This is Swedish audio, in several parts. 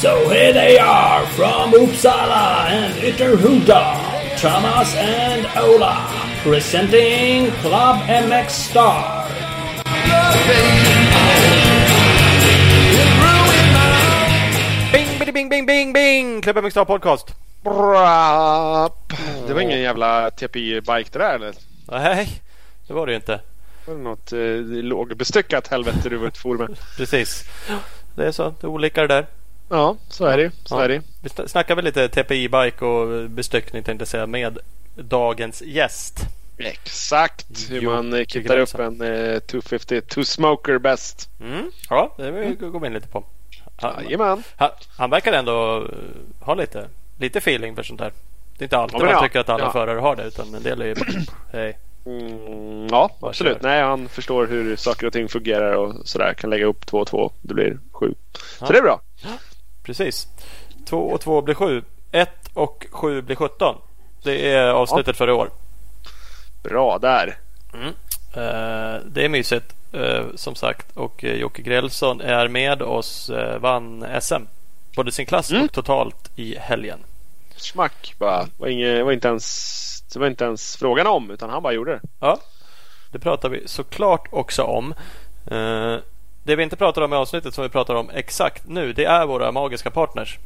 So here they are from Uppsala and Ytterhuda, Thomas and Ola, presenting Club MX Star. Bing, bing, bing, bing, bing, bing! Klubben Mixed Podcast. Det var ingen jävla TPI-bike det där eller? Nej, det var det ju inte. Var det något eh, lågbestyckat helvete du var ute for med? Precis. Det är så. Det är olika det där. Ja, så är det. Så Ja. är det. Vi sn- snackar väl lite TPI-bike och bestyckning tänkte jag säga med dagens gäst. Exakt hur Jo, man eh, kittar upp en eh, 250 Two Smoker bäst. Mm. Ja, det vill vi gå in lite på. Han, Jajamän. han, han verkar ändå ha lite, lite feeling för sånt här. Det är inte alltid Ja, man ja. tycker att alla Ja. förare har det utan en del är ju hej. Mm, ja, Bara absolut. kör. Nej, han förstår hur saker och ting fungerar och sådär. Kan lägga upp två och två. Det blir sju. Så det är bra. Precis. Två och två blir sju. Ett och sju blir sjutton. Det är avsnittet för i år. Bra där. Eh, det är mysigt eh, som sagt och eh, Jocke Grälsson är med oss. vann SM både sin klass Mm. och totalt i helgen. Smack bara. Det var, inget, det var inte ens, det var inte ens frågan om utan han bara gjorde det. Ja, det pratar vi såklart också om. Eh, det vi inte pratar om i avsnittet som vi pratar om exakt nu det är våra magiska partners.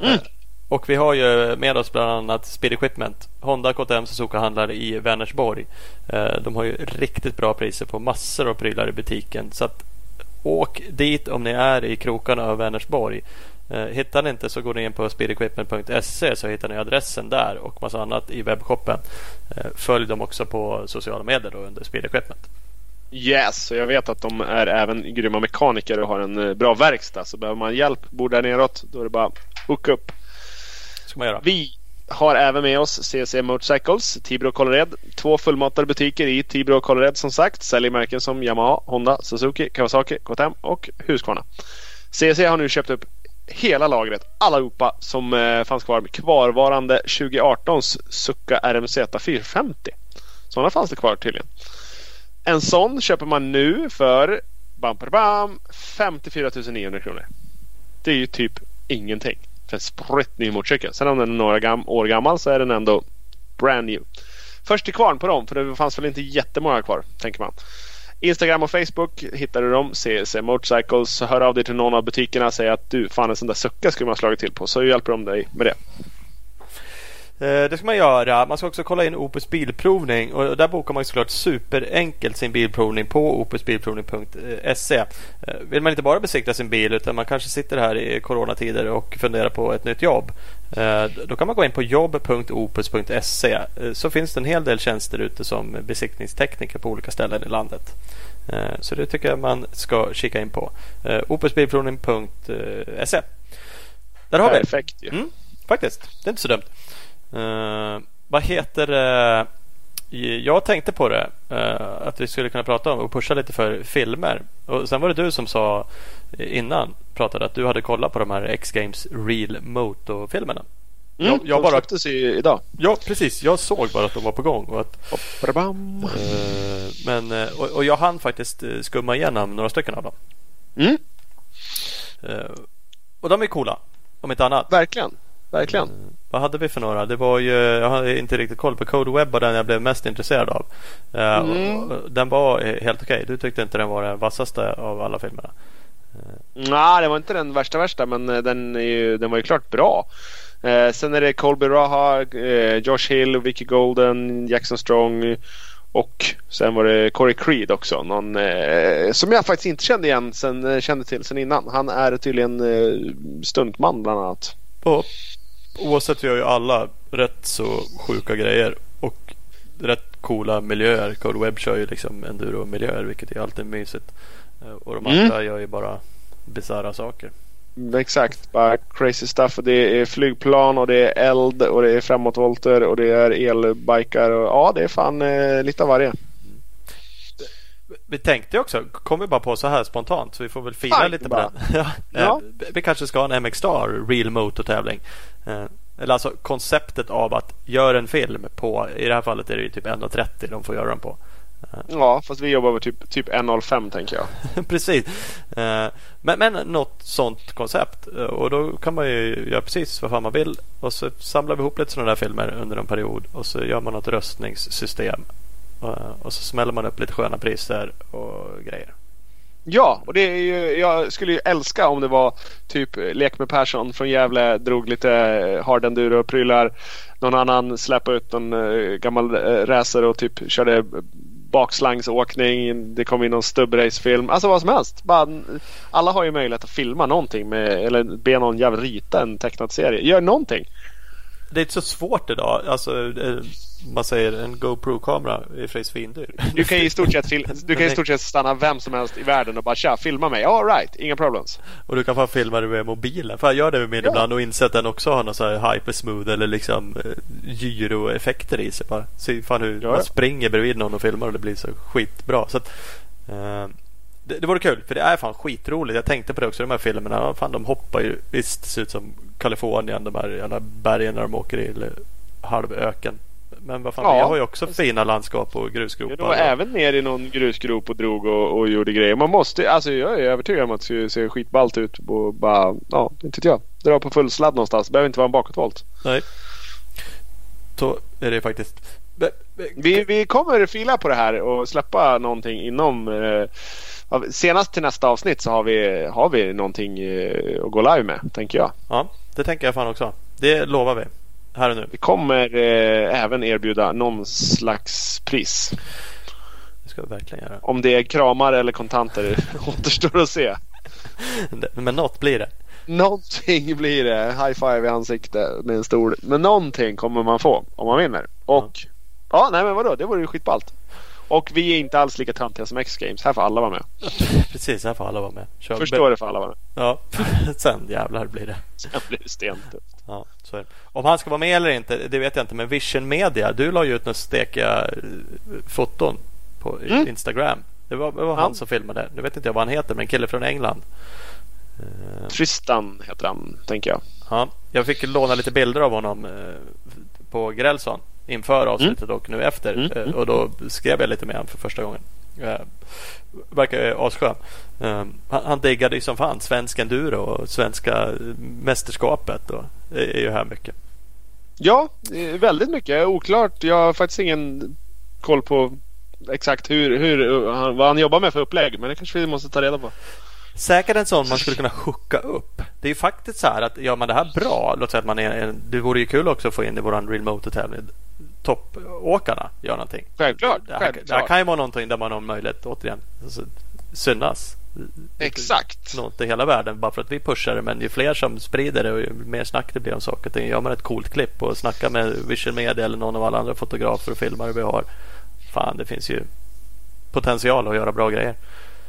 Mm. Eh, och vi har ju med oss bland annat Speed Equipment. Honda, KTM, Suzuka handlar i Vänersborg. Eh, de har ju riktigt bra priser på massor av prylar i butiken. Så att åk dit om ni är i krokarna av Vänersborg. Eh, hittar ni inte så går ni in på speedequipment.se så hittar ni adressen där och massa annat i webbshoppen. Eh, följ dem också på sociala medier under Speed Equipment. Yes, och jag vet att de är även grymma mekaniker och har en eh, bra verkstad. Så behöver man hjälp, bor där neråt, då är det bara hook upp. ska man göra. Vi har även med oss CC Motorcycles, Tibro och Kållered. Två fullmatade butiker i Tibro och Kållered som sagt. Säljer märken som Yamaha, Honda, Suzuki, Kawasaki, KTM och Husqvarna. CC har nu köpt upp hela lagret, allihopa som eh, fanns kvar. Kvarvarande 2018s Succa RMZ 450. Sådana fanns det kvar tydligen. En sån köper man nu för bam, bam, bam, 54 900 kronor. Det är ju typ ingenting för en spritt ny motorcykel. Sen om den är några gam- år gammal så är den ändå brand new. Först till kvarn på dem för det fanns väl inte jättemånga kvar tänker man. Instagram och Facebook hittar du dem. CC Motorcycles. Hör av dig till någon av butikerna och säg att du fan en sån där sucka skulle man ha slagit till på. Så hjälper de dig med det. Eh, det ska man göra. Man ska också kolla in Opus Bilprovning och där bokar man såklart superenkelt sin bilprovning på opusbilprovning.se. Eh, vill man inte bara besikta sin bil utan man kanske sitter här i coronatider och funderar på ett nytt jobb eh, Då kan man gå in på jobb.opus.se Eh, så finns det en hel del tjänster ute som besiktningstekniker på olika ställen i landet. Eh, Så det tycker jag man ska kika in på. Opusbilprovning.se Där har vi det. Perfekt. Mm, faktiskt. Det är inte så dumt. Vad heter det? Jag tänkte på det. eh, att vi skulle kunna prata om och pusha lite för filmer. Och sen var det du som sa innan pratade att du hade kollat på de här X-Games Real Moto-filmerna. Mm, jag, jag bara, släpptes ju idag. ja, precis. Jag såg bara att de var på gång. Och, att, Bam. eh, men, eh, och, och jag hann faktiskt skumma igenom några stycken av dem. Mm, och de är coola. Om inte annat. verkligen. Verkligen. Vad hade vi för några? Det var ju, jag hade inte riktigt koll på Code Web var den jag blev mest intresserad av. Eh, Mm. Den var helt okej. Du tyckte inte den var den vassaste av alla filmerna. Nej, det var inte den värsta värsta men eh, den, ju, den var ju klart bra. Eh, sen är det Colby Raha, eh, Josh Hill, Vicky Golden, Jackson Strong och sen var det Corey Creed också. Någon, eh, som jag faktiskt inte kände igen sen, eh, kände till sen innan. Han är tydligen eh, stuntman bland annat. Och oavsett gör ju alla rätt så sjuka grejer och rätt coola miljöer. Code Web kör ju liksom enduro-miljöer vilket är alltid mysigt. Eh, Och de Mm. andra gör ju bara bisarra saker. Exakt, bara crazy stuff. Det är flygplan och det är eld och det är framåtvolter och det är elbikar. Och, ja, det är fan eh, lite av varje. Vi tänkte också, kom vi bara på så här spontant så vi får väl fila Fine, lite på den. ja. Ja. Eh, Vi kanske ska ha en MX Star Real Motor tävling. Eh, Eller alltså konceptet av att göra en film på, i det här fallet är det ju typ 1.30 de får göra den på. Ja, fast vi jobbar med typ, typ 1.05 tänker jag. precis. Eh, men, men något sånt koncept. Eh, och då kan man ju göra precis vad fan man vill. Och så samlar vi ihop lite sådana där filmer under en period. Och så gör man något röstningssystem. Eh, och så smäller man upp lite sköna priser och grejer. Ja, och det är ju, jag skulle ju älska om det var typ Lek med Persson från Gävle drog lite hard enduro-prylar. Någon annan släpade ut någon gammal racer och typ körde bakslangsåkning, det kom in någon stubbracefilm. Alltså vad som helst. Bara, alla har ju möjlighet att filma någonting med, eller be någon jävel rita en tecknad serie. Gör någonting. Det är inte så svårt idag. Alltså, man säger en GoPro-kamera är för svindyr. Du kan i stort sett, du kan i stort sett stanna vem som helst i världen och bara tja, filma mig. All right, inga problems. Och du kan bara filma det med mobilen. För jag gör det med ja. ibland och inser att den också har någon så här hypersmooth eller liksom eh, gyroeffekter i sig. Bara. Se fan hur ja. man springer bredvid någon och filmar och det blir så skitbra. Så att, eh, det, det vore kul för det är fan skitroligt. Jag tänkte på det också de här filmerna. Fan, de hoppar ju. Visst, det ser ut som Kalifornien. De här jävla bergen när de åker i. Eller halvöken. Men vad fan, ja. vi har ju också fina landskap och grusgropar. Ja, var även ner i någon grusgrop och drog och, och gjorde grejer. Man måste, alltså jag är övertygad om att det ser skitballt ut och bara, ja, inte vet jag. Dra på full sladd någonstans. Det behöver inte vara en bakåtvolt. Nej. Så är det faktiskt. Vi, vi kommer fila på det här och släppa någonting inom eh, Senast till nästa avsnitt så har vi, har vi någonting eh, att gå live med, tänker jag. Ja, det tänker jag fan också. Det lovar vi här och nu. Vi kommer eh, även erbjuda någon slags pris. Det ska vi verkligen göra. Om det är kramar eller kontanter återstår att se. Men något blir det. Någonting blir det. High five i ansiktet med en stol. Men någonting kommer man få om man vinner. Och ja, ja nej men vadå, det vore ju skitballt. Och vi är inte alls lika töntiga som X-Games. Här får alla vara med. Precis, här får alla vara med. Kör Förstår det får alla vara med. Ja, sen jävlar blir det. Sen blir det stentufft. Ja, så är det. Om han ska vara med eller inte, det vet jag inte. Men Vision Media, du la ju ut några stekiga eh, foton på mm. Instagram. Det var, det var han som filmade. Nu vet inte jag vad han heter, men en kille från England. Eh, Tristan heter han, tänker jag. Ja, jag fick låna lite bilder av honom eh, på Grälsson inför avsnittet mm. och nu efter. Mm. mm. Och då skrev jag lite med honom för första gången. Verkar asskön. Han, han diggade ju som fan svensk enduro och svenska mästerskapet. Och är ju här mycket. Ja, väldigt mycket. Oklart. Jag har faktiskt ingen koll på exakt hur, hur, vad han jobbar med för upplägg. Men det kanske vi måste ta reda på. Säkert en sån man skulle kunna hooka upp. Det är ju faktiskt så här att gör man det här bra. Låt säga att man är en, Det vore ju kul också att få in i våran Real Motor-tävling. Toppåkarna gör någonting. Självklart. Det här, det här kan ju vara någonting där man har möjlighet återigen alltså, synas. Exakt. Något i hela världen bara för att vi pushar det. Men ju fler som sprider det och ju mer snack det blir om saker. Gör man ett coolt klipp och snackar med Visual Media eller någon av alla andra fotografer och filmare vi har. Fan, det finns ju potential att göra bra grejer.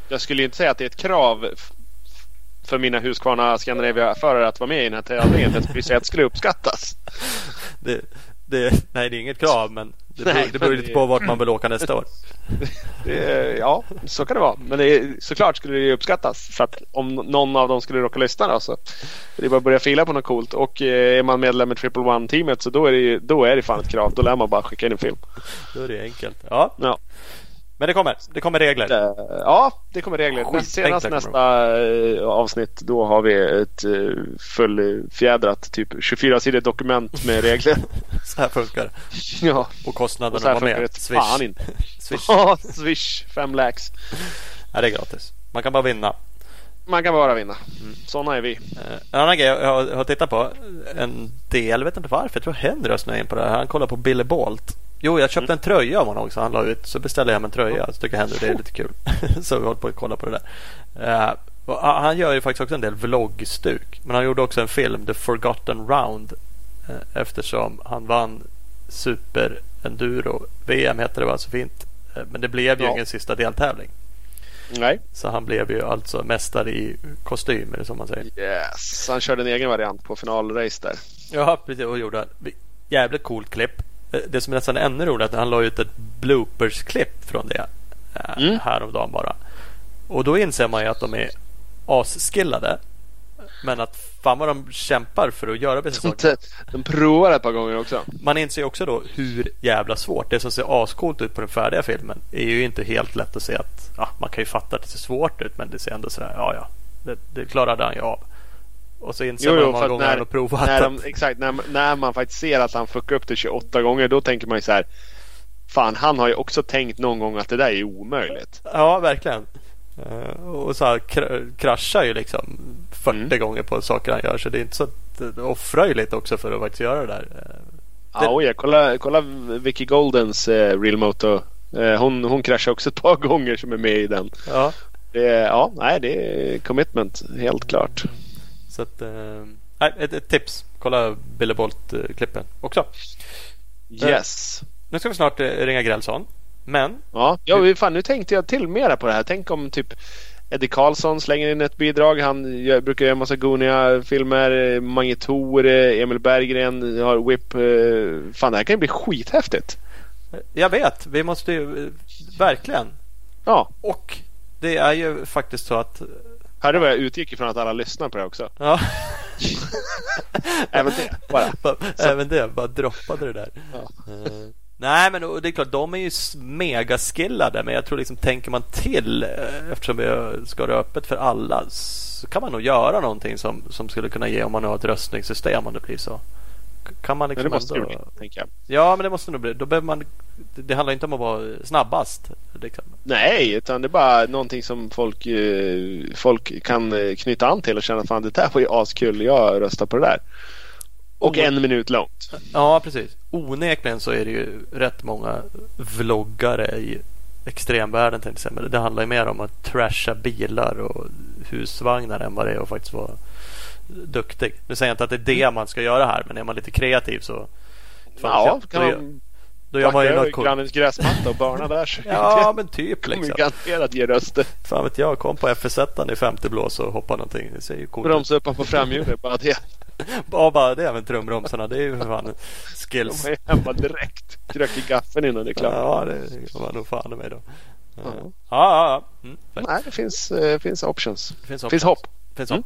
Jag skulle inte säga att det är ett krav för mina Husqvarna Scandinavia-förare att vara med i den här tävlingen. Jag skulle uppskattas. Det, det, nej, det är inget krav men det beror, nej, det beror lite på vart man vill åka nästa år. Det, ja, så kan det vara. Men det är, såklart skulle det uppskattas. För att om någon av dem skulle råka lyssna då, så det är bara att börja fila på något coolt. Och eh, är man medlem i Triple One-teamet så då är, det, då är det fan ett krav. Då lär man bara skicka in en film. Då är det enkelt. Ja. ja. Men det kommer. Det kommer regler. Ja, det kommer regler. Skit, Senast nästa eh, avsnitt då har vi ett eh, fullfjädrat typ 24-sidigt dokument med regler. så här funkar det. Ja. Och kostnaderna var med. Swish. Fan inte. Swish. Ja, Swish. Fem lax. Ja, det är gratis. Man kan bara vinna. Man kan bara vinna. Mm. Sådana är vi. Eh, en annan grej jag har tittat på en del. Jag vet inte varför. Jag tror Henry har in på det här. Han kollar på Billy Bolt. Jo, jag köpte mm. en tröja av honom också. Han la ut. Så beställde jag hem en tröja. Så tycker Henry det är lite kul. så vi håller på att kolla på det där. Uh, han gör ju faktiskt också en del vloggstuk. Men han gjorde också en film, The Forgotten Round. Uh, eftersom han vann Super Enduro VM heter det va så fint. Uh, men det blev ju ja. ingen sista deltävling. Nej. Så han blev ju alltså mästare i kostym, som man säger. Yes, han körde en egen variant på finalrace där. Ja, precis. Och gjorde jävligt coolt klipp. Eh, det som är nästan ännu roligare är att han la ut ett bloopers-klipp från det eh, mm. häromdagen bara. Och då inser man ju att de är asskillade. Men att fan vad de kämpar för att göra vissa saker. de provar ett par gånger också. Man inser också då hur jävla svårt. Det som ser ascoolt ut på den färdiga filmen är ju inte helt lätt att se att ja, man kan ju fatta att det ser svårt ut men det ser ändå sådär, ja ja. Det, det klarade han ju av. Och så inser Jo, man jo, hur många gånger när- han provat När de, exakt, när, när man faktiskt ser att han fuckar upp det 28 gånger då tänker man ju så här. Fan, han har ju också tänkt någon gång att det där är omöjligt. Ja, verkligen. Eh, och så här, kr- kraschar ju liksom 40 Mm. gånger på saker han gör. Så det är inte så att det offrar ju lite också för att faktiskt göra det där. Eh, Ja, oh ja, kolla, kolla Vicky Goldens eh, Real Moto. Eh, hon, hon kraschar också ett par gånger som är med i den. Ja, Det ja, nej, det är commitment, helt klart. Så att... Eh, nej, ett, ett tips. Kolla Billy Bolt-klippen också. Yes. Nu ska vi snart eh, ringa Grälsson. Men Ja, ja vi- fan, nu tänkte jag till mera på det här. Tänk om typ Eddie Karlsson slänger in ett bidrag. Han gör, brukar göra en massa Gonia-filmer. Mange Thor, eh, Emil Berggren har Whip. eh, Fan, det här kan ju bli skithäftigt. jag vet, vi måste ju... eh, Verkligen. Ja, Och det är ju faktiskt så att... hörde vad jag utgick ifrån att alla lyssnar på det också. Ja, Även det, bara. även det. Bara droppade det där. Ja. Eh, nej, men det är klart, de är ju megaskillade. Men jag tror liksom, tänker man till eh, eftersom vi ska ha öppet för alla så kan man nog göra någonting som, som skulle kunna ge om man har ett röstningssystem om det blir så. Kan man liksom det måste ändå... bli, tänker jag. Ja, men det måste nog bli. Då behöver man... Det, handlar inte om att vara snabbast. Liksom. Nej, utan det är bara någonting som folk, eh, folk kan eh, knyta an till och känna att fan det där var ju askul. Jag röstar på det där. Och Oh. en minut långt. Ja, precis. Onekligen så är det ju rätt många vloggare i extremvärlden säga. Men det handlar ju mer om att trasha bilar och husvagnar än vad det är att faktiskt vara duktig. Nu säger jag inte att det är det man ska göra här, men är man lite kreativ så Ja, då, kan gör, man då gör man ju något coolt. grannens gräsmatta och börna där så Ja, men typ det kommer liksom. garanterat ge röster. Fan vet jag, kom på FS1 i 50 blås och hoppa någonting. Det ser ju coolt ut. Bromsa upp på framhjulet, bara det. Ja, bara det med trumbromsarna. Det är ju för fan De skills. är hemma direkt. Kröck i gaffeln innan det är klart. Ja, det var nog fan i mig då. Ja, Ja. ja. Mm. Nej, det finns, eh, finns options. Det finns hopp. finns hopp. Finns Mm.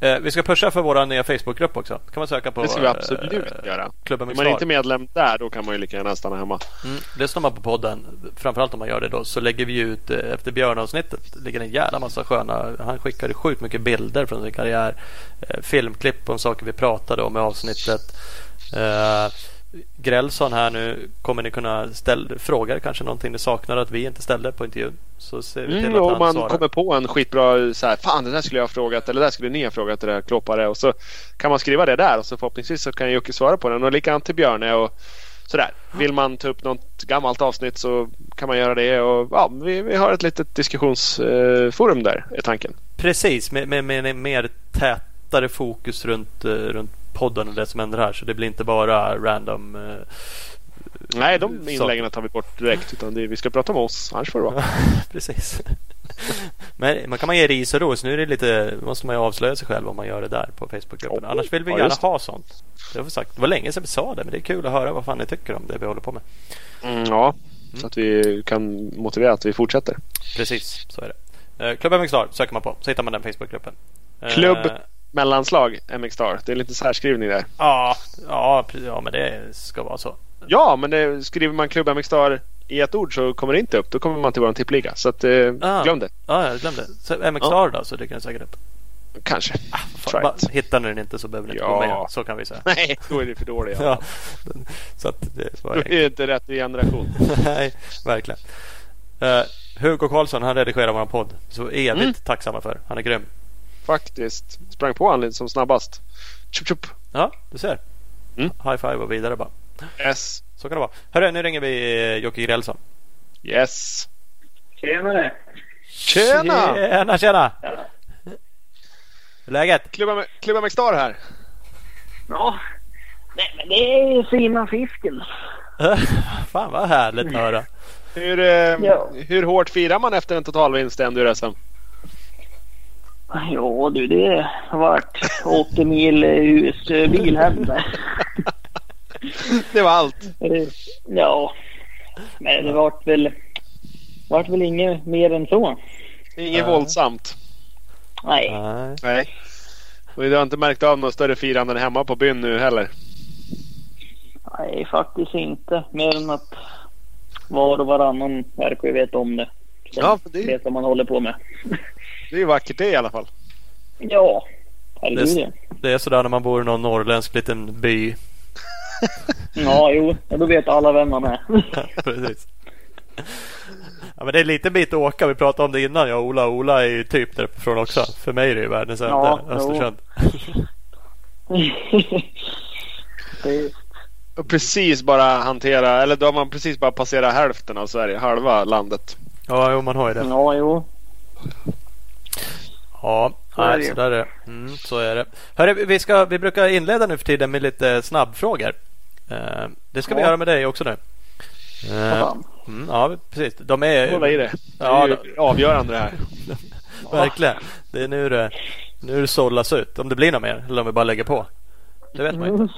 Eh, vi ska pusha för vår nya Facebookgrupp också. kan man söka på. Det ska vi eh, absolut göra. Klubben Är med man Star. inte medlem där då kan man ju lika gärna stanna hemma. Mm. Lyssnar man på podden, framförallt om man gör det då, så lägger vi ut eh, efter Björn-avsnittet. Det ligger en jävla massa sköna. Han skickade sjukt mycket bilder från sin karriär. Eh, filmklipp om saker vi pratade om i avsnittet. Eh, Grälsson här nu. Kommer ni kunna ställa frågor? Kanske någonting ni saknar att vi inte ställde på intervjun? Så ser vi till Mm, att han man svarar. kommer på en skitbra så här, fan det där skulle jag ha frågat eller det där skulle ni ha frågat det där klåpare och så kan man skriva det där och så förhoppningsvis så kan Jocke svara på den och likadant till Björne och sådär. Vill man ta upp något gammalt avsnitt så kan man göra det och ja, vi, vi har ett litet diskussionsforum där är tanken. Precis, med, med, med en mer tätare fokus runt, eh, runt podden och det som händer här. Så det blir inte bara random. eh, Nej, de inläggen tar vi bort direkt utan det, vi ska prata om oss, annars får det vara. Precis. Men man kan man ge ris och ros. Nu är det lite, måste man ju avslöja sig själv om man gör det där på Facebookgruppen. Ja, Annars vill vi ja, gärna ha sånt. Det, har vi sagt. det var länge sedan vi sa det, men det är kul att höra vad fan ni tycker om det vi håller på med. Mm, ja, så att vi kan motivera att vi fortsätter. Precis, så är det. Eh, Klubb MX Star söker man på, så hittar man den Facebookgruppen. Eh, Klubb mellanslag MX Star. Det är lite särskrivning där. Ja, ja, ja, men det ska vara så. Ja, men det, skriver man Klubb MX Star i ett ord så kommer det inte upp. Då kommer man till vår tippliga. Så att, eh, Ah. glöm det. Ja, jag glömde. Så MX Ja. Star då, så dyker den säkert upp. Kanske. Fan, bara, it. hittar ni den inte så behöver ni inte Ja. gå med. Så kan vi säga. Nej, då är det för dåligt. Ja, så att det var Då är det inte rätt generation. Nej, verkligen. Uh, Hugo Karlsson, han redigerar vår podd. Så evigt Mm. tacksamma för. Han är grym. Faktiskt. Sprang på han lite som snabbast. Tjup, tjup. Ja, du ser. Mm. High five och vidare bara. Yes. Så kan det vara. Hörru, nu ringer vi eh, Jocke Grälsson. Yes. Tjenare! Tjena! Tjena, tjena! Hur är läget? Klubba, Klubba MX Star här. Ja, nej men det är fina fisken. Fan vad härligt att höra. Hur, eh, Ja. hur hårt firar man efter en totalvinst i Enduro-SM? Ja du, det har varit 80 mil husbil hem. Det var allt. Ja, men det vart väl, vart väl inget mer än så. Inget Ja. våldsamt. Nej, Nej. Nej. Och du har inte märkt av något större firande hemma på byn nu heller? Nej, faktiskt inte. Mer än att var och varannan verkar ju veta om det. Ja, det- vet vad man håller på med. Det är ju vackert det i alla fall. Ja, herregud Det- ja. Det är sådär när man bor i någon norrländsk liten by. Ja, jo. Ja, då vet alla vem man är. Precis. Ja, men det är en liten bit att åka. Vi pratade om det innan. Jag och Ola. Ola är ju typ därifrån också. För mig är det ju världens ände. Ja. Östersund. det, Och precis bara hantera, eller då har man precis bara passerat hälften av Sverige, halva landet. Ja, jo, man har ju det. ja, jo. Ja, Så är det så där är det. Mm, så är det. Hörru, vi, ska, vi brukar inleda nu för tiden med lite snabbfrågor. Eh, det ska vi Ja. göra med dig också nu. Eh, fan. mm, ja, precis. De är Hålla i det. Det Ja, är ju avgörande det här. verkligen. Det är nu det, nu det sållas ut. Om det blir något mer eller om vi bara lägger på. Det vet man inte.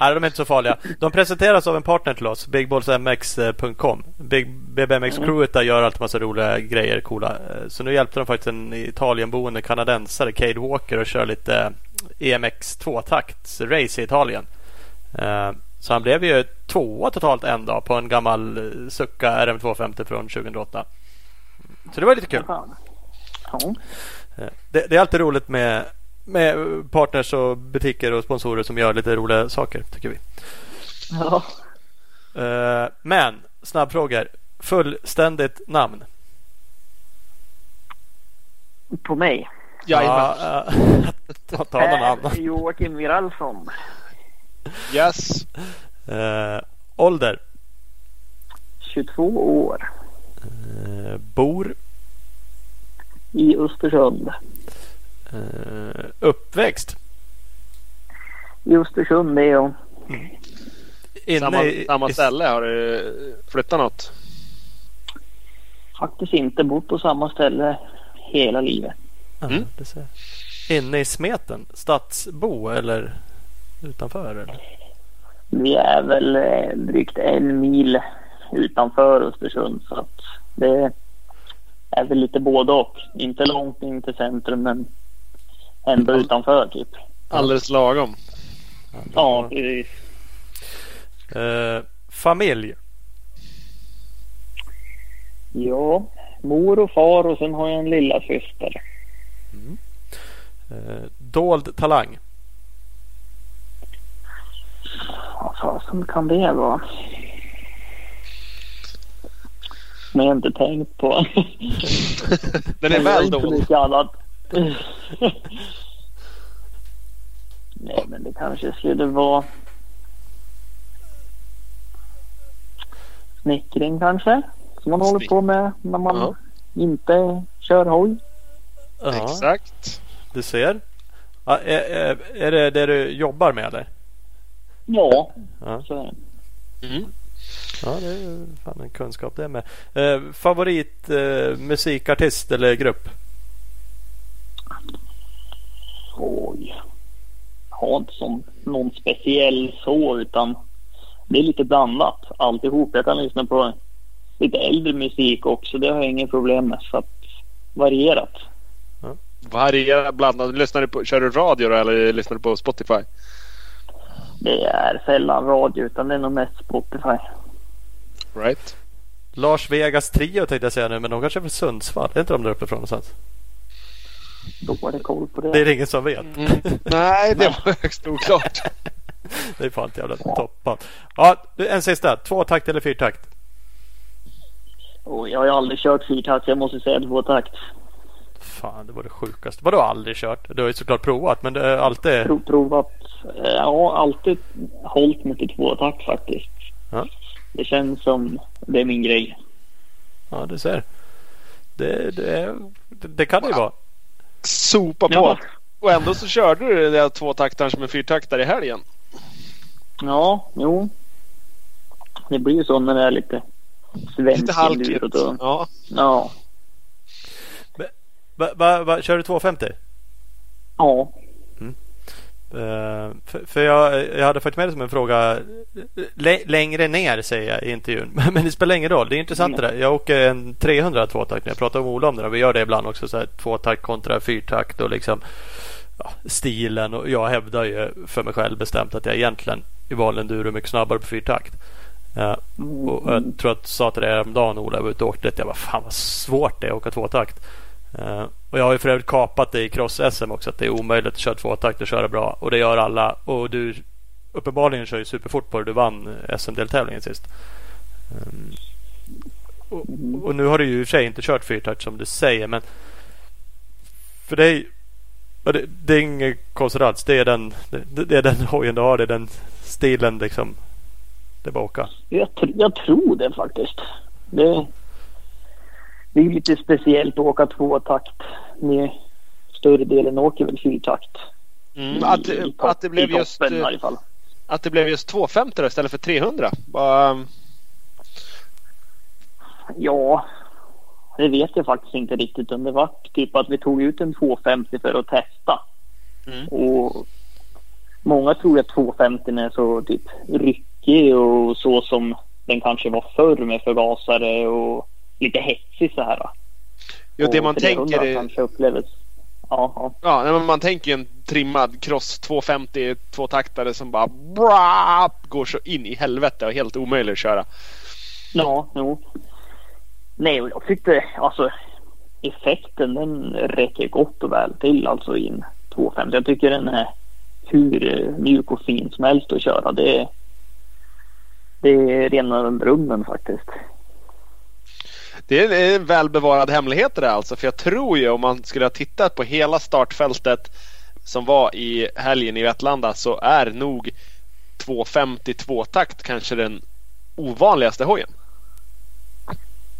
Nej, de är inte så farliga. De presenteras av en partner till oss, bigballsmx.com. Big, BBMX-crewet där gör alltid massa roliga grejer, coola. Eh, Så nu hjälpte de faktiskt en Italienboende kanadensare, Cade Walker, att köra lite EMX 2-takts-race i Italien. Eh, Så han blev ju tvåa totalt en dag på en gammal eh, Succa RM250 från 2008. Så det var lite kul. Eh, Det, det är alltid roligt med, med partners och butiker och sponsorer som gör lite roliga saker tycker vi. ja. Eh, Men snabbfrågor. Fullständigt namn? På mig. Jajamän. Ja, eh, ta, ta någon Per annan. Joakim Viralsson. Yes. Eh, ålder? 22 år. Eh, bor? I Östersund. Eh, uppväxt? I Östersund det är jag. Inne Samma, i- samma ställe. Har du flyttat något? Faktiskt inte bott på samma ställe hela livet. Ja, Mm. det ser jag. Inne i smeten? Stadsbo eller utanför? Eller? Vi är väl eh, drygt en mil utanför Östersund så att det är väl lite både och. Inte långt in till centrum men ändå Mm. utanför typ. Alldeles lagom. Ja, precis. Eh, familj? Ja, mor och far och sen har jag en lilla syster. Eh, dold talang? Vad fasen kan det vara? Men jag har inte tänkt på. Den är väl dold. Nej, men det kanske skulle vara snickring kanske. Som man håller Snick- på med när man Ja. inte kör hoj. Ja, Exakt. du ser. Ja, är, är, är det det du jobbar med eller? Ja, Ja, så är det. Mm. ja det är ju fan en kunskap det med. Eh, favorit eh, musikartist eller grupp? Oj. Jag har inte som någon speciell så utan det är lite blandat alltihop. Jag kan lyssna på lite äldre musik också. Det har jag inget problem med. Så att varierat. Variera blandat. Lyssnar du på, kör du radio då, eller lyssnar du på Spotify? Det är sällan radio utan det är nog mest Spotify. Right. Lars Vegas Trio tänkte jag säga nu men de kanske är från Sundsvall. Är inte de där uppifrån någonstans? Då är det koll på det. Det är det ingen som vet. Nej, det var högst oklart. Det är fan jävla toppat. Ja, en sista. Tvåtakt eller fyrtakt? Och jag har ju aldrig kört fyrtakt jag måste säga tvåtakt. Fan, det var det sjukaste. Vadå aldrig kört? Du har ju såklart provat men det är alltid... Prov, provat. Ja, alltid hållit mig till tvåtakt faktiskt. Ja. Det känns som det är min grej. Ja, du ser. Det, det, det, det kan det ju vara. Sopa på. Ja. Och ändå så körde du det där tvåtaktaren som en fyrtaktare i helgen. Ja, jo. Det blir ju så när det är lite svensk Lite halkigt. Ja. Ja. Va, va, va, kör du 250? Ja. Uh, för för jag, jag hade fått med det som en fråga lä, längre ner säger jag i intervjun. Men det spelar ingen roll. Det är intressant det där. Jag åker en 300 tvåtakt. Jag pratar med Ola om det. och Vi gör det ibland också. Så här, tvåtakt kontra fyrtakt och liksom ja, stilen och jag hävdar ju för mig själv bestämt att jag egentligen i vanlig enduro är mycket snabbare på fyrtakt. Uh, och jag tror att jag sa till dig häromdagen Ola, jag var ute och åkte, jag bara fan vad svårt det är att åka tvåtakt. Och jag har ju för övrigt kapat det i cross-SM också att det är omöjligt att köra tvåtakt och köra bra. Och det gör alla. Och du uppenbarligen kör ju superfort på det. Du vann SM-deltävlingen sist. Um, och, och, nu har du ju i och för sig inte kört fyrtakt som du säger men för dig det, det är inget konstigt alls. Det är den, det, det, är den hojen du har. Det är den stilen liksom. Det är bara åka. Jag, jag tror det faktiskt. Det, det är lite speciellt att åka tvåtakt. Med större delen åker väl fyrtakt. Mm, att, I, att det blev just att det blev just 250 istället för 300. Bara... Ja, det vet jag faktiskt inte riktigt. det var typ att vi tog ut en 250 för att testa. Mm. Och många tror att 250 är så typ ryckig och så som den kanske var förr med förgasare och lite hetsig så här. Jo, det man tänker är... kanske upplevs. Ja, ja. ja man tänker en trimmad cross 250 tvåtaktare som bara bra, går så in i helvete och helt omöjlig att köra. Ja, jo. Nej, jag tyckte alltså effekten den räcker gott och väl till alltså i en 250. Jag tycker den är hur mjuk och fin som helst att köra. Det, det är rena drömmen faktiskt. Det är en välbevarad hemlighet det där alltså. För jag tror ju om man skulle ha tittat på hela startfältet som var i helgen i Vetlanda så är nog 250 tvåtakt kanske den ovanligaste hojen.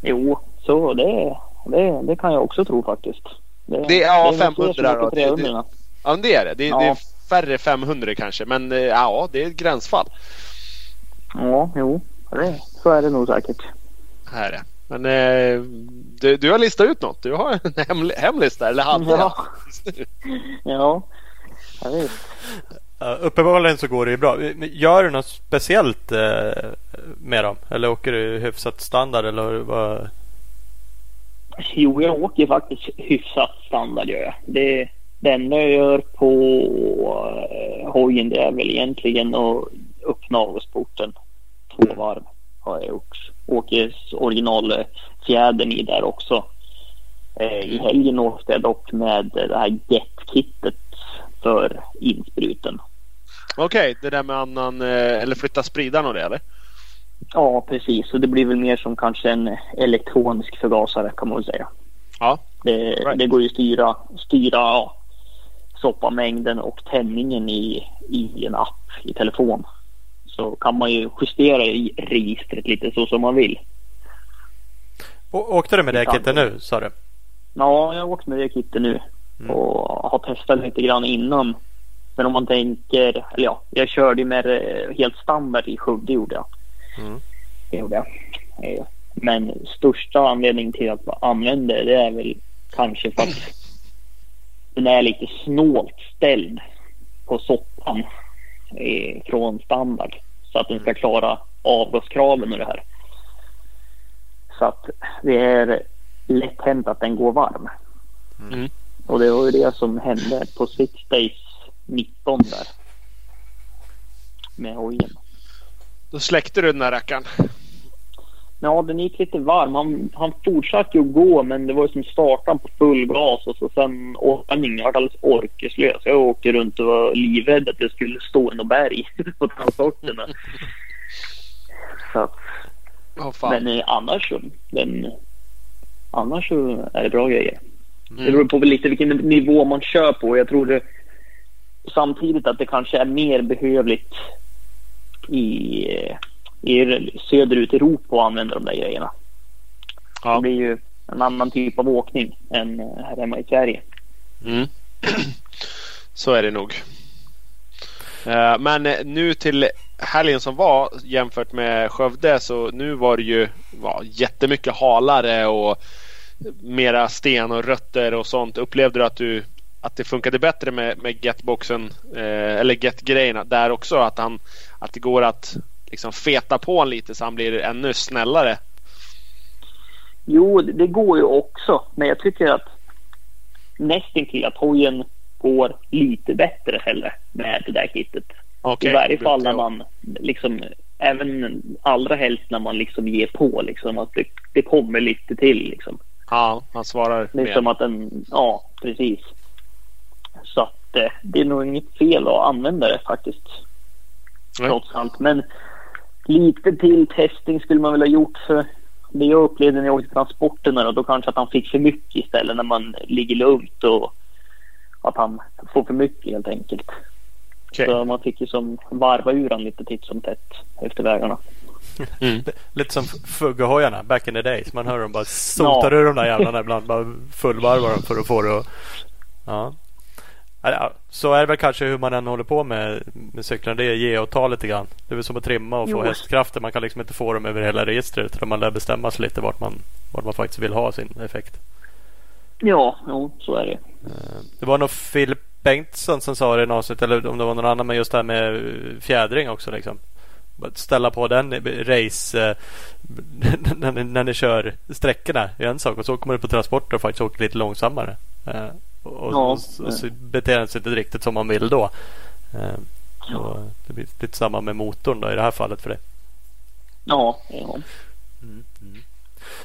Jo, så det, det, det kan jag också tro faktiskt. Det, det ja, det 500 då. Det, det, ja, det är det. Det, ja. det är färre 500 kanske, men eh, ja, det är ett gränsfall. Ja, jo, det, så är det nog säkert. Här är Men eh, du, du har listat ut något. Du har en hem, hemlista, eller hade ja. ja, jag vet. Uh, uppenbarligen så går det ju bra. Gör du något speciellt uh, med dem? Eller åker du hyfsat standard? Eller vad? Jo, jag åker faktiskt hyfsat standard gör jag. Det, det enda jag gör på uh, hojen det är väl egentligen att öppna avgasporten två varv. Har jag gjort. Åker originalfjädern i där också. Uh, I helgen åkte jag dock med det här Get-kittet för inspruten. Okej, okay, det där med annan eh, eller flytta spridaren och det eller? Ja, precis. Och det blir väl mer som kanske en elektronisk förgasare kan man väl säga. Ja. Det, right. det går ju att styra, styra ja, soppamängden och tändningen i, i en app i telefon. Så kan man ju justera i registret lite så som man vill. Och, åkte du med det kittet nu sa du? Ja, jag har åkt med det kittet nu. Mm. Och har testat lite grann innan. Men om man tänker, eller ja, jag körde ju med helt standard i Skövde gjorde jag. Mm. Det gjorde jag. Eh, men största anledningen till att jag använder det är väl kanske för att den är lite snålt ställd på soppan eh, från standard. Så att den ska klara avgaskraven och det här. Så att det är lätt hänt att den går varm. Mm. Och det var ju det som hände på Six Days 19 där. Med hojen. Då släckte du den där rackaren? Ja, den gick lite varm. Han, han fortsatte ju att gå men det var ju som startan på full gas och så sen åkningen. Jag var alldeles orkeslös. Jag åkte runt och var livrädd att det skulle stå en berg på transporterna. så oh, men eh, annars så, den, annars så är det bra grejer. Mm. Det beror på lite vilken nivå man kör på. Jag tror det, samtidigt att det kanske är mer behövligt i, i söderut i Europa att använda de där grejerna. Ja. Det blir ju en annan typ av åkning än här hemma i Sverige. Mm. Så är det nog. Eh, men nu till helgen som var jämfört med Skövde så nu var det ju ja, jättemycket halare och mera sten och rötter och sånt. Upplevde du att, du, att det funkade bättre med, med getboxen eh, eller get-grejerna där också? Att, han, att det går att liksom feta på en lite så han blir ännu snällare? Jo, det går ju också. Men jag tycker att nästintill att hojen går lite bättre heller med det där kittet. Okay, I varje fall när man liksom även allra helst när man liksom ger på liksom att det, det kommer lite till liksom. Ja, han svarar Det är som att den, ja precis. Så att eh, det är nog inget fel att använda det faktiskt. Nej. Trots allt. Men lite till testing skulle man väl ha gjort för det jag upplevde när jag åkte transporterna då, då kanske att han fick för mycket istället när man ligger lugnt och att han får för mycket helt enkelt. Okej. Så man fick ju som varva ur han lite titt som tätt efter vägarna. Mm. Lite som Fuggehojarna back in the days. Man hör dem bara sotar ur de där jävlarna ibland. Bara fullvarvar dem för att få det att... Ja. Så är det väl kanske hur man än håller på med, med cyklarna. Det är ge och ta lite grann. Det är väl som att trimma och få Jo. hästkrafter. Man kan liksom inte få dem över hela registret. Utan man lär bestämma sig lite vart man, vart man faktiskt vill ha sin effekt. Ja, jo, så är det. Eh, Det var nog Filip Bengtsson som sa det i något avsnitt. Eller om det var någon annan. Men just det här med eh, fjädring också liksom. Bara Ställa på den race eh, när, ni, när ni kör sträckorna är en sak och så kommer du på transporter och faktiskt åker lite långsammare. Och, Ja. och, och så beter den sig inte riktigt som man vill då. Eh, så det blir lite samma med motorn då i det här fallet för dig. Ja, ja.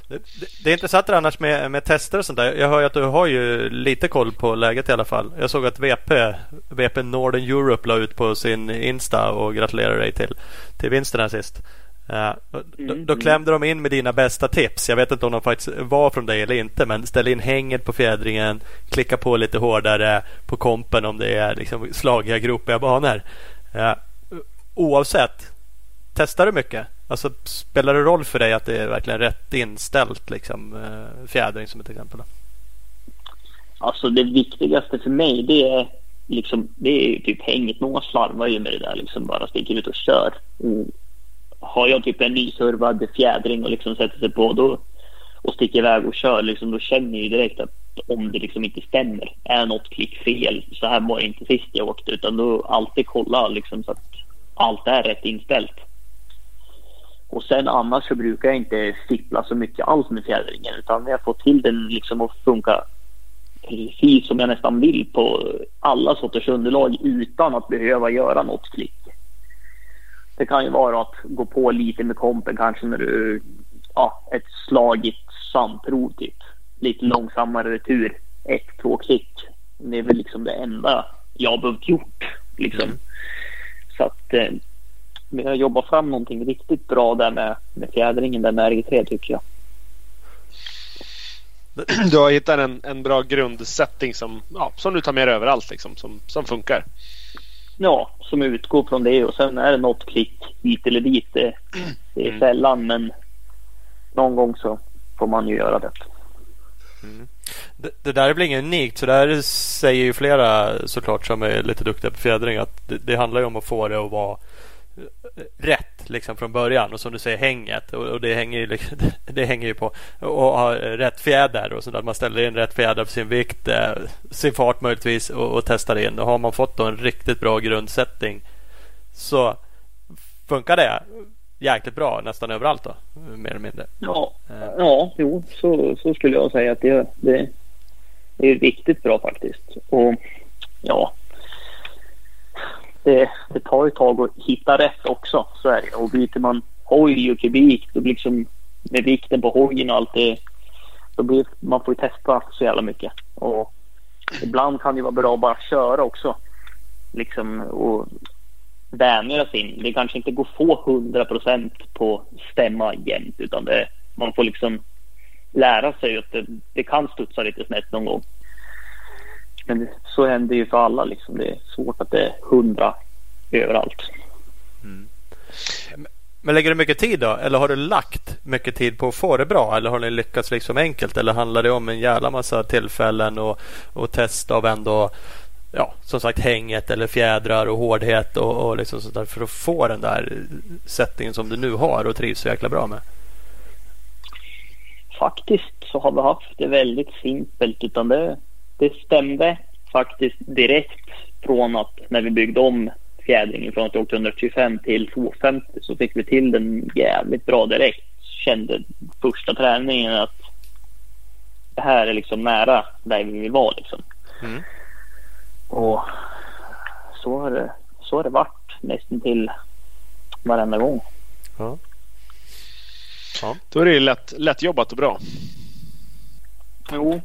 Det, det, det är intressant det annars med, med tester och sånt där. Jag hör ju att du har ju lite koll på läget i alla fall. Jag såg att VP, VP Northern Europe la ut på sin Insta och gratulerade dig till, till vinsten här sist. Eh, då, Mm, då mm. klämde de in med dina bästa tips. Jag vet inte om de faktiskt var från dig eller inte. Men ställ in hänget på fjädringen. Klicka på lite hårdare på kompen om det är liksom slagiga, gropiga banor. Eh, oavsett, testar du mycket? Alltså spelar det roll för dig att det är verkligen rätt inställt liksom eh, fjädring som ett exempel? Då? Alltså det viktigaste för mig det är liksom det är typ hänget. Många slarvar ju med det där liksom bara sticker ut och kör. Har jag typ en nyservad fjädring och liksom sätter sig på då och sticker iväg och kör liksom då känner jag ju direkt att om det liksom inte stämmer är något klick fel. Så här var det inte sist jag åkte utan då alltid kolla liksom så att allt är rätt inställt. Och sen annars så brukar jag inte fippla så mycket alls med fjädringen utan jag får till den liksom att funka precis som jag nästan vill på alla sorters underlag utan att behöva göra något klick. Det kan ju vara att gå på lite med kompen kanske när du, ja, ett slagigt sandprov typ. Lite långsammare retur, ett, två klick. Det är väl liksom det enda jag har behövt gjort liksom. Så att eh, vi har jobbat fram någonting riktigt bra där med, med fjädringen där med RG3 tycker jag. Du har hittat en, en bra grundsetting som, ja, som du tar med dig överallt liksom, som, som funkar. Ja, som utgår från det och sen är det något klick hit eller dit. Det, det är Mm. sällan men någon gång så får man ju göra det. Det, det där är väl inget unikt. Så där säger ju flera såklart som är lite duktiga på fjädring att det, det handlar ju om att få det att vara rätt liksom från början. Och som du säger hänget. Och, och det, hänger ju, liksom- det hänger ju på att ha rätt fjäder. Och så att man ställer in rätt fjäder för sin vikt, eh, sin fart möjligtvis och, och testar in. Och har man fått då en riktigt bra grundsättning så funkar det jäkligt bra nästan överallt då. Mer eller mindre. Ja, Eh. ja jo, så, så skulle jag säga att det, det, det är riktigt bra faktiskt. Och ja, det, det tar ett tag att hitta rätt också. Så är det. Och byter man hoj och kubik då blir liksom med vikten på hojen och allt det. Då blir, man får ju testa så jävla mycket. Och ibland kan det vara bra att bara köra också. Liksom och vänja sig in. Det kanske inte går att få 100 procent på stämma jämt utan det, man får liksom lära sig att det, det kan studsa lite snett någon gång. Men så händer ju för alla liksom. Det är svårt att det är 100 överallt. Men lägger du mycket tid då? Eller har du lagt mycket tid på att få det bra? Eller har ni lyckats liksom enkelt? Eller handlar det om en jävla massa tillfällen och, och test av ändå Ja, som sagt hänget eller fjädrar och hårdhet och, och liksom sånt där för att få den där settingen som du nu har och trivs så jäkla bra med. Faktiskt så har vi haft det väldigt simpelt utan det, det stämde faktiskt direkt från att när vi byggde om fjädringen från att jag åkte 125 till 250 så fick vi till den jävligt bra direkt. Kände första träningen att det här är liksom nära där vi vill vara liksom. Mm. Och så har det, så har det varit nästan till varenda gång. Ja. Då är det lätt, lätt jobbat och bra. Jo,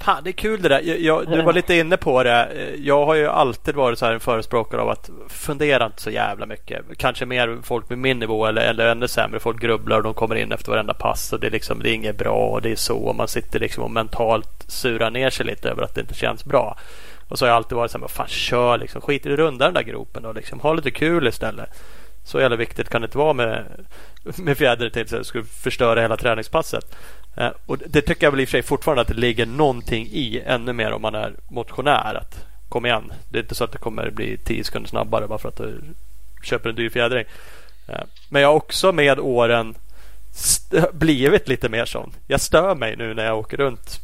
Fan, det är kul det där. Jag, jag, du var lite inne på det. Jag har ju alltid varit så här en förespråkare av att fundera inte så jävla mycket. Kanske mer folk med min nivå eller, eller ännu sämre. Folk grubblar och de kommer in efter varenda pass och det är, liksom, det är inget bra och det är så. Och man sitter liksom och mentalt surar ner sig lite över att det inte känns bra. Och så har jag alltid varit så här, fan kör liksom. Skit i det runda den där gropen och liksom ha lite kul istället. Så jävla viktigt kan det inte vara med, med fjäder till så att det skulle förstöra hela träningspasset. Eh, och det tycker jag väl i och för sig fortfarande att det ligger någonting i ännu mer om man är motionär. Att, kom igen, det är inte så att det kommer bli tio sekunder snabbare bara för att du köper en dyr fjädring. Eh, men jag har också med åren blivit lite mer sån. Jag stör mig nu när jag åker runt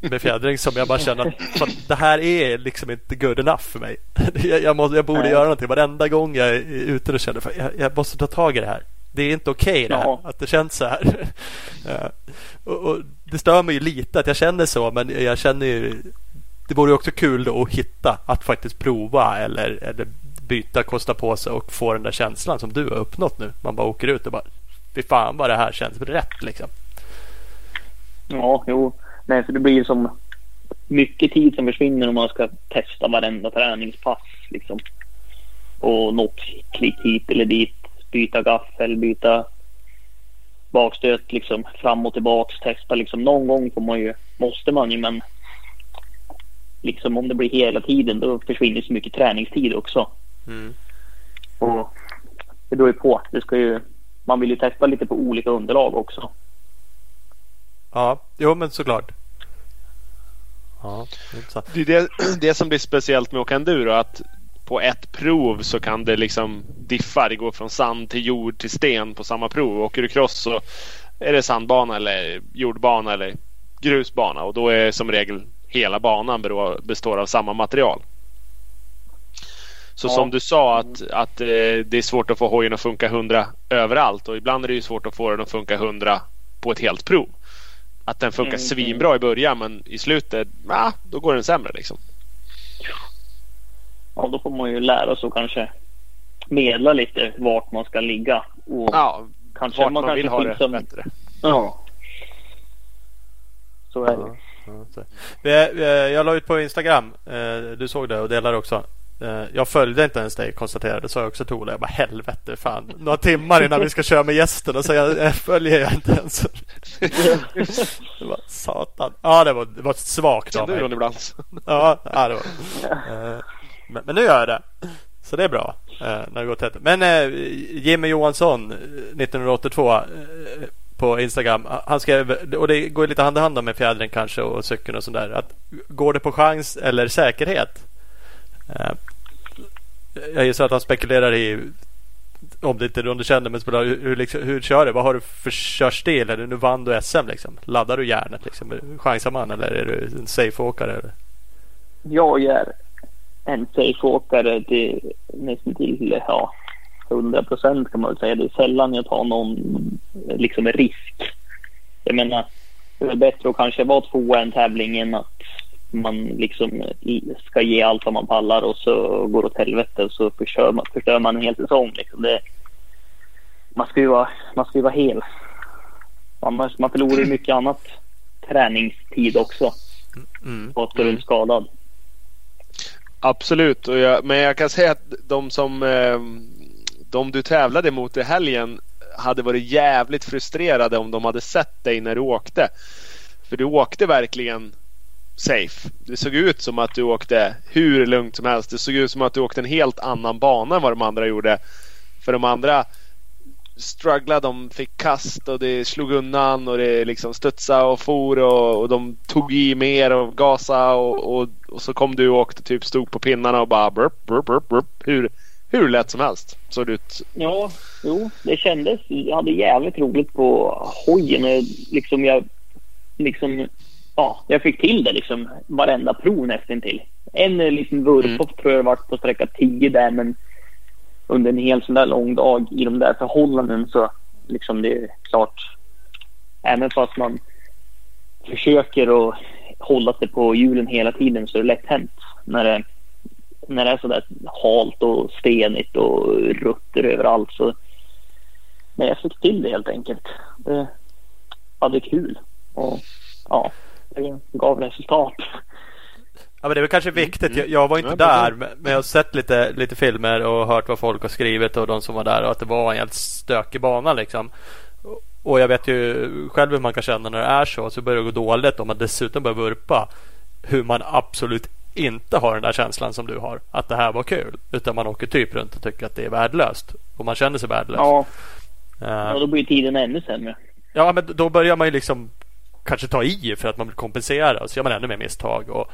med fjädring som jag bara känner att det här är liksom inte good enough för mig. Jag, måste, jag borde Nej. göra någonting varenda gång jag är ute och känner att jag, jag måste ta tag i det här. Det är inte okej okay det här, att det känns så här. och, och, det stör mig ju lite att jag känner så men jag känner ju Det vore också kul då att hitta att faktiskt prova eller, eller byta, kosta på sig och få den där känslan som du har uppnått nu. Man bara åker ut och bara Fy fan vad det här känns rätt liksom. Ja, jo. Nej, för det blir som mycket tid som försvinner om man ska testa varenda träningspass liksom. Och något klick hit eller dit. Byta gaffel, byta bakstöt liksom fram och tillbaks. Testa liksom. Någon gång får man ju, måste man ju men liksom om det blir hela tiden då försvinner så mycket träningstid också. Mm. Och det beror ju på. Det ska ju, man vill ju testa lite på olika underlag också. Ja, jo men såklart. Ja, det är det, det som blir speciellt med att åka enduro. Att på ett prov så kan det liksom diffa. Det går från sand till jord till sten på samma prov. Åker du cross så är det sandbana eller jordbana eller grusbana. Och då är som regel hela banan består av samma material. Så ja. som du sa att, att eh, det är svårt att få hojen att funka 100 överallt och ibland är det ju svårt att få den att funka 100 på ett helt prov. Att den funkar mm, svinbra i början men i slutet, ja, då går den sämre liksom. Ja, då får man ju lära sig och kanske medla lite vart man ska ligga. Och ja, kanske vart man, man vill ha det som... bättre. Ja. Så är det. Ja, jag la ut på Instagram. Eh, du såg det och delade också. Eh, jag följde inte ens dig konstaterade, sa jag också till Ola. Jag bara helvete fan. Några timmar innan vi ska köra med gästen och så jag, jag följer jag inte ens. det var satan. Ja det var, det var svagt av mig. Ibland? Ja det var eh, men, men, nu gör jag det. Så det är bra. Eh, när det går tätt. Men eh, Jimmy Johansson eh, 1982 eh, på Instagram. Han skrev, och det går lite hand i hand med fjädring kanske och cykeln och sådär. Att går det på chans eller säkerhet? Jag gissar att han spekulerar i om det inte är underkänner men spelar, hur, hur, liksom, hur kör du? Vad har du för körstil? Eller nu vann du SM liksom? Laddar du järnet liksom? Chansar man eller är du en safe-åkare? Jag är en safe-åkare till nästan till ja, 100 procent kan man väl säga. Det är sällan jag tar någon liksom risk. Jag menar, det är bättre att kanske vara tvåa i en tävling än att man liksom ska ge allt vad man pallar och så går det åt helvete och så förstör man, förstör man en hel säsong. Liksom. Det, man, ska ju vara, man ska ju vara hel. Annars, man förlorar ju mycket annat träningstid också. Mm. På att gå runt skadad. Absolut, och jag, men jag kan säga att de som eh, de du tävlade mot i helgen hade varit jävligt frustrerade om de hade sett dig när du åkte. För du åkte verkligen safe. Det såg ut som att du åkte hur lugnt som helst. Det såg ut som att du åkte en helt annan bana än vad de andra gjorde. För de andra strugglade, de fick kast och det slog undan och det liksom studsade och for och, och de tog i mer och gasade och, och, och, så kom du och åkte typ stod på pinnarna och bara burp, burp, burp, burp. Hur, hur lätt som helst såg det ut. Ja, jo, det kändes. Jag hade jävligt roligt på hojen. Liksom jag liksom ja, jag fick till det liksom varenda prov nästan till. En liten vurphopp mm. tror jag varit på sträcka 10 där men under en hel sån där lång dag i de där förhållanden så liksom det är klart. Även fast man försöker att hålla sig på hjulen hela tiden så är det lätt hänt när det när det är sådär halt och stenigt och rutter överallt så men jag fick till det helt enkelt. Det hade kul och ja, det gav resultat. Ja, men det är väl kanske viktigt. Mm. Jag, jag var inte Ja, där men jag har sett lite, lite filmer och hört vad folk har skrivit och de som var där och att det var en helt stökig bana liksom. Och jag vet ju själv hur man kan känna när det är så. Så börjar det gå dåligt om man dessutom börjar vurpa. Hur man absolut inte har den där känslan som du har. Att det här var kul. Utan man åker typ runt och tycker att det är värdelöst. Och man känner sig värdelös. Ja, Eh, och då blir tiden ännu sämre. Ja, men då börjar man ju liksom kanske ta i för att man vill kompensera och så gör man ännu mer misstag. Och,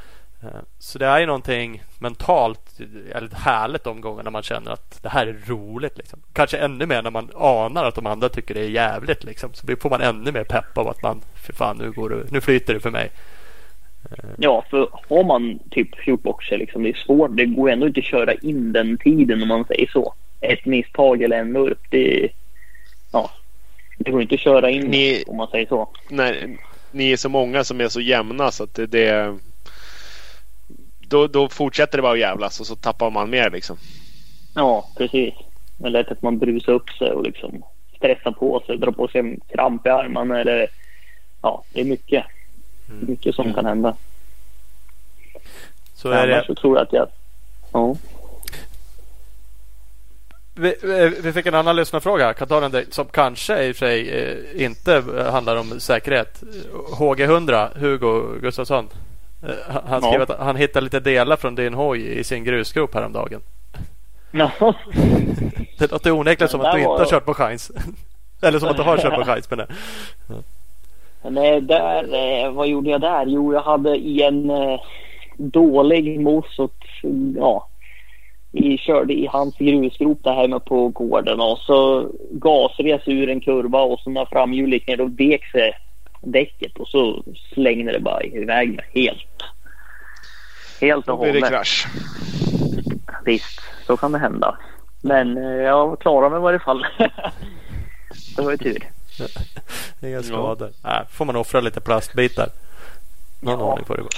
så det är ju någonting mentalt väldigt härligt de gångerna man känner att det här är roligt. Liksom. Kanske ännu mer när man anar att de andra tycker det är jävligt. Liksom. Så blir- får man ännu mer pepp av att man, för fan nu, går det, nu flyter det för mig. Ja, för har man typ gjort boxer liksom, det är svårt. Det går ändå inte att köra in den tiden om man säger så. Ett misstag eller en vurp, det... Ja. Det går inte att köra in Ni- om man säger så. Nej, ni är så många som är så jämna så att det, det då, då fortsätter det bara att jävlas och så tappar man mer liksom. Ja, precis. Det är lätt att man brusar upp sig och liksom stressar på sig, drar på sig en kramp i armarna eller... Ja, det är mycket. Mycket som kan hända. Så är det, Annars så tror jag att jag... Ja. vi, fick en annan lyssnarfråga. Kan ta den där, som kanske i och för sig eh, inte handlar om säkerhet. HG100, Hugo Gustafsson. Eh, han- Han Ja. skrev att han hittade lite delar från din hoj i sin grusgrop häromdagen. Ja. Det låter onekligen som att du inte har kört på chans. Eller som att du har kört på chans. Men det. Nej, där, eh, vad gjorde jag där? Jo, jag hade i en eh, dålig Mosot, ja, vi körde i hans grusgrop där hemma på gården och så gasres ur en kurva och så när framhjulet gick ner då vek sig däcket och så slängde det bara iväg mig helt. Helt Då och blir det hållet. krasch. Visst, så kan det hända. Men eh, jag klarade mig i varje fall. det var ju tur. Inga skador. Nej, får man offra lite plastbitar. Någon Ja. ordning får det gå.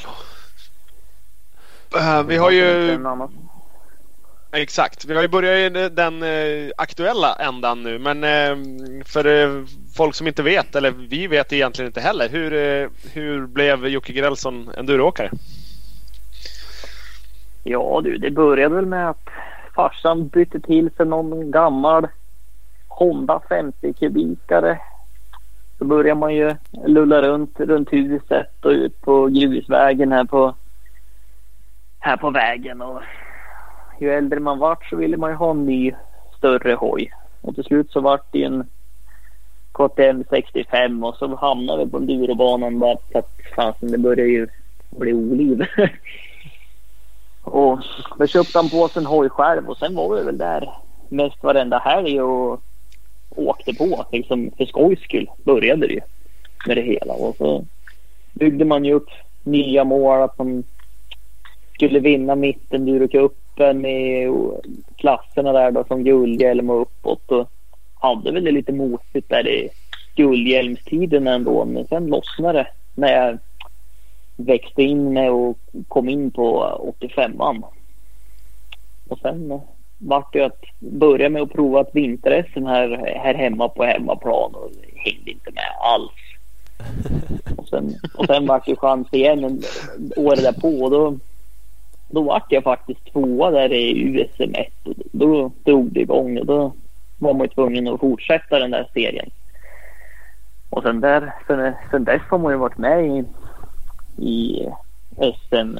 Eh, vi har ju. Exakt. Vi har ju börjat i den eh, aktuella ändan nu. Men eh, för eh, folk som inte vet, eller vi vet egentligen inte heller. Hur, hur blev Jocke Grellson enduroåkare? Ja du, det började väl med att farsan bytte till sig någon gammal Honda 50 kubikare. Så börjar man ju lulla runt runt huset och ut på grusvägen här på här på vägen. Och ju äldre man vart så ville man ju ha en ny större hoj. Och till slut så vart det ju en KTM 65 och så hamnade vi på endurobanan bara för att fasen det började ju bli oliv. Och då köpte han på sig en hoj själv och sen var vi väl där mest varenda helg och åkte på. Liksom för skojs skull började det ju med det hela. Och så byggde man ju upp nya mål att man skulle vinna mitten Durocupen i klasserna där då som guldhjälm och uppåt. Och hade väl det lite motigt där i guldhjälmstiden ändå. Men sen lossnade det när jag växte in med och kom in på 85an. Och sen vart det att börja med att prova ett vinter-SM här, här hemma på hemmaplan och hängde inte med alls. Och sen, och sen vart det chans igen en, året därpå då, då vart jag faktiskt tvåa där i USM 1 och då drog det igång och då var man ju tvungen att fortsätta den där serien. Och sen, där, sen, sen dess har man ju varit med i i SM,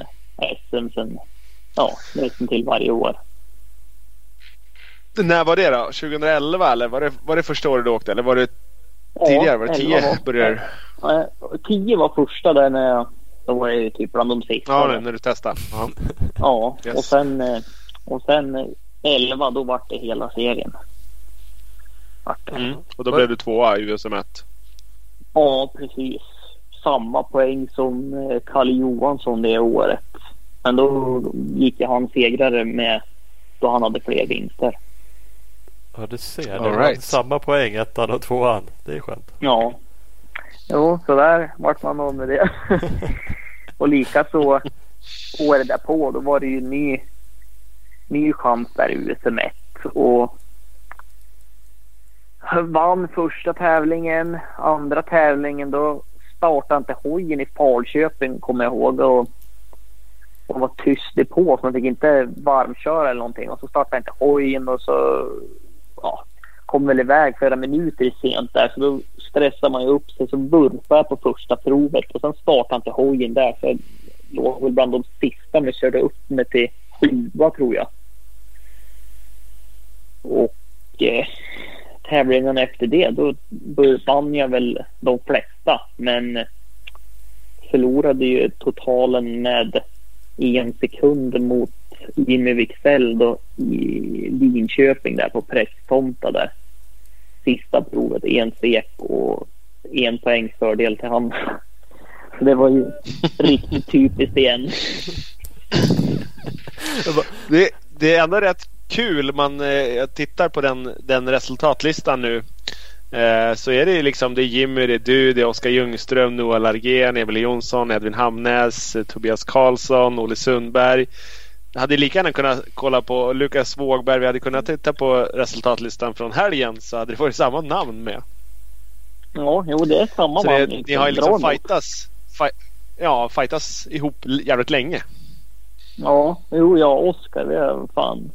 SM sen, ja, nästan till varje år. När var det då? 2011 eller var det, var det första året du åkte? Eller var det tidigare? Var det 10 elva började Ja, tio var första där när jag, då var jag ju typ bland de sista. Ja, när du testade. Ja. ja Yes. och sen, eh, och sen eh, elva då vart det hela serien. Vart det. Mm. Och då blev du tvåa i USM 1. Ja, precis. Samma poäng som eh, Kalle Johansson det året. Men då gick han segrare med då han hade fler vinster. Ja, du ser. Det All var right. samma poäng, ettan och tvåan. Det är skönt. Ja. Jo, så där vart man av med det. och likaså året därpå, då var det ju ny ny chans där i USM1 och vann första tävlingen. Andra tävlingen då startade inte hojen i Falköping kommer jag ihåg och, och var tyst i på så man fick inte varmköra eller någonting och så startade inte hojen och så ja, kom väl iväg flera minuter sent där så då stressar man ju upp sig så vurpade jag på första provet och sen startade inte hojen där så jag låg väl bland de sista men körde upp mig till sjua tror jag. Och eh, tävlingarna efter det då vann jag väl de flesta men förlorade ju totalen med en sekund mot Jimmy Wicksell då i Linköping där på presstomta där. Sista provet, en sek och en poängs fördel till han. Så det var ju riktigt typiskt igen. det, det är ändå rätt kul. Man eh, tittar på den, den resultatlistan nu. Eh, så är det liksom det är Jimmy, det är du, det är Oskar Ljungström, Noah Largén, Emil Jonsson, Edvin Hamnäs, Tobias Karlsson, Olle Sundberg. Jag hade lika gärna kunnat kolla på Lukas Wågberg. Vi hade kunnat titta på resultatlistan från helgen så hade det varit samma namn med. Ja, jo det är samma så det, Ni har ju liksom fightas, fight, ja, fightas ihop jävligt länge. Ja, jo jag och Oskar vi har fan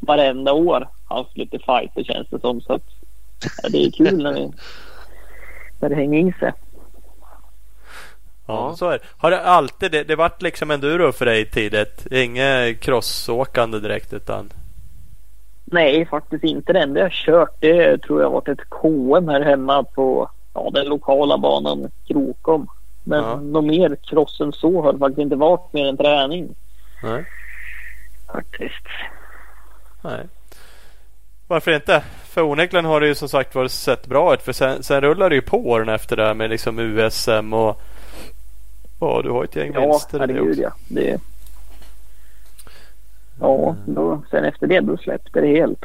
varenda år haft lite fighter känns det som. Så att, ja, det är kul när, vi, när det hänger in sig. Ja, så är det. Har det alltid det, det varit liksom enduro för dig tidigt? Inget crossåkande direkt utan? Nej, faktiskt inte. Det enda jag kört det tror jag varit ett KM här hemma på ja, den lokala banan Krokom. Men ja. något mer cross än så har det faktiskt inte varit mer än träning. Nej. Faktiskt. Nej. Varför inte? För onekligen har det ju som sagt varit sett bra ut. För sen, sen rullar det ju på åren efter det här med liksom USM och Ja, du har ett gäng ja, vinster. Ja, herregud ja. Det... Ja, då, sen efter det då släppte det helt.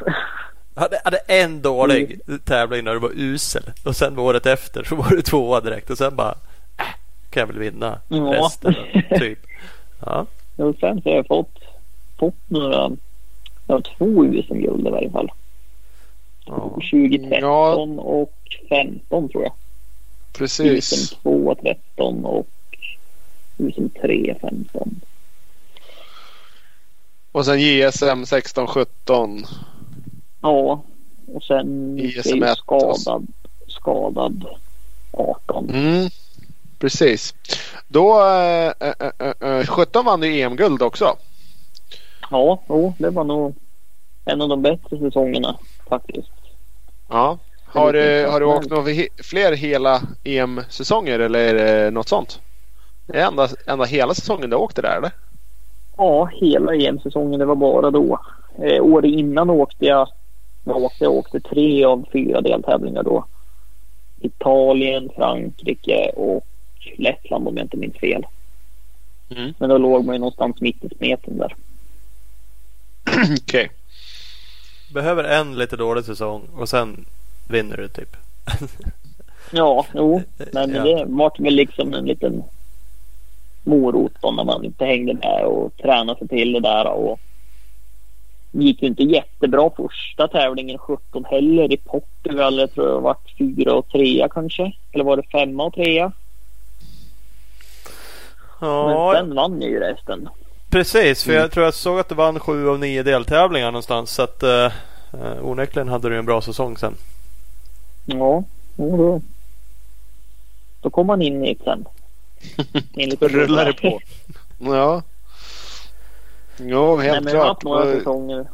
Jag hade, hade en dålig mm. tävling när du var usel och sen året efter så var du tvåa direkt och sen bara äh, kan jag väl vinna ja. resten. typ. Ja. Och sen så har jag fått, fått några, jag två USM-guld i varje fall. Ja. 2013 ja. och 15 tror jag. Precis. USM 2 13 och 2003, 15. Och sen JSM 16, 17. Ja, och sen ISM är skadad, skadad 18. Mm, precis. Då, äh, äh, äh, 17 vann du EM-guld också. Ja, jo, det var nog en av de bättre säsongerna faktiskt. Ja. Har, har du åkt några fler hela EM-säsonger eller är det något sånt? Det är enda, enda hela säsongen du åkte där eller? Ja, hela EM-säsongen. Det var bara då. Eh, året innan åkte jag, jag åkte, jag åkte tre av fyra deltävlingar då. Italien, Frankrike och Lettland om jag inte minns fel. Mm. Men då låg man ju någonstans mitt i smeten där. Okej. Okay. Behöver en lite dålig säsong och sen vinner du typ. ja, jo. Men ja. det vart väl liksom en liten morot då när man inte hängde med och tränade sig till det där. Och gick ju inte jättebra första tävlingen 17 heller i Portugal. Jag tror det var fyra och trea kanske. Eller var det femma och trea? Ja. Men sen vann jag ju resten. Precis, för mm. jag tror jag såg att du vann sju av nio deltävlingar någonstans. Så att uh, onekligen hade du en bra säsong sen. Ja, då, då kom man in i det sen. Rullar det på. Ja. Ja, helt Nej, men klart. Har haft några säsonger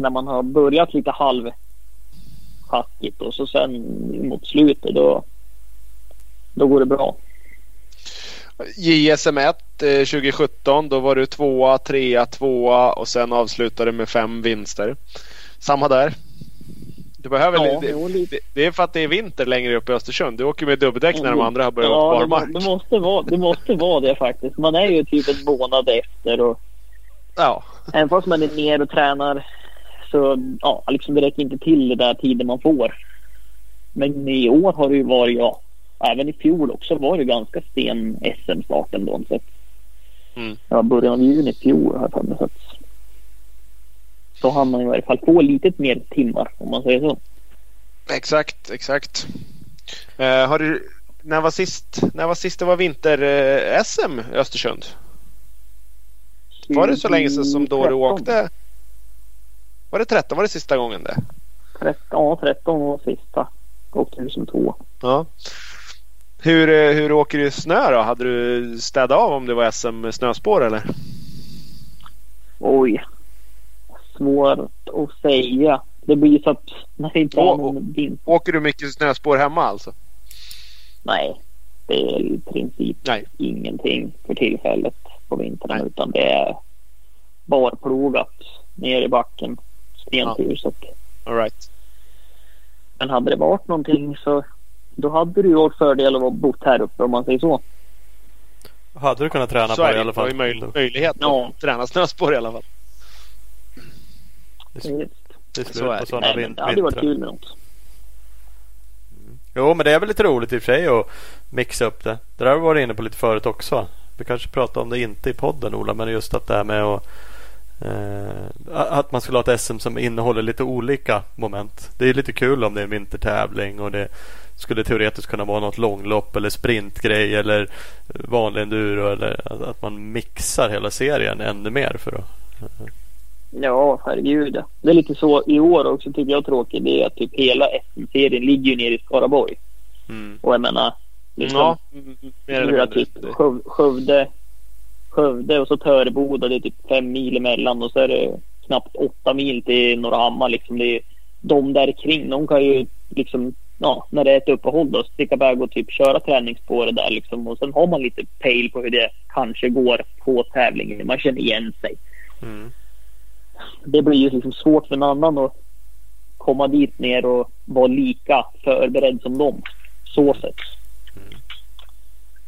när man har börjat lite halvschackigt och så sen mot slutet då, då går det bra. JSM 1 eh, 2017 då var du tvåa, trea, tvåa och sen avslutade med fem vinster. Samma där. Du behöver ja, det, det, det, är för att det är vinter längre upp i Östersund. Du åker med dubbdäck när de andra har börjat ja, på barmark. Det, måste vara, det måste vara det faktiskt. Man är ju typ en månad efter. Och, ja. Även fast man är ner och tränar så ja, liksom det räcker inte till det där tiden man får. Men i år har det ju varit, ja, även i fjol också var det ganska sten SM-start ändå. Så mm. ja, början av juni i fjol har jag för mig. Så hann man i varje fall få lite mer timmar om man säger så. Exakt, exakt. Uh, har du, när, var sist, när var sist det var vinter-SM uh, i Östersund? Var det så länge sedan som då 13. du åkte? Var det 13? Var det sista gången det? 13, ja, 13 var sista. Åkte två. Ja. Hur, eh, hur åker du snö då? Hade du städat av om det var SM snöspår eller? Oj. Svårt att säga. Det blir så att när det inte är någon vinter. Åker du mycket snöspår hemma alltså? Nej, det är i princip Nej. ingenting för tillfället på vintern utan det är barplogat ner i backen. Stenhuset. Ja. All right. Men hade det varit någonting så då hade du varit fördel av att bo här uppe om man säger så. Hade du kunnat träna så på det i alla fall? Så möj möjlighet ja. att träna snöspår i alla fall. Det är, det är slut på sådana vintrar. Det hade varit kul med något. Mm. Jo men det är väl lite roligt i och för sig att mixa upp det. Det där har vi varit inne på lite förut också. Vi kanske pratade om det inte i podden Ola men just att det här med att Eh, att man skulle ha ett SM som innehåller lite olika moment. Det är lite kul om det är en vintertävling och det skulle teoretiskt kunna vara något långlopp eller sprintgrej eller vanlig enduro eller att man mixar hela serien ännu mer för att eh. Ja, herregud. Det är lite så i år också tycker jag tråkigt. Det är att typ hela SM-serien ligger ju nere i Skaraborg. Mm. Och jag menar, liksom, ja, mer eller mindre. Typ Skövde, Skövde och så Töreboda. Det är typ fem mil emellan och så är det knappt åtta mil till Norrahammar. Liksom det är, de där kring, de kan ju liksom, ja, när det är ett uppehåll då, sticka iväg och typ köra träningsspåret där liksom. Och sen har man lite pejl på hur det kanske går på tävlingen. Man känner igen sig. Mm. Det blir ju liksom svårt för en annan att komma dit ner och vara lika förberedd som dem. Så sett.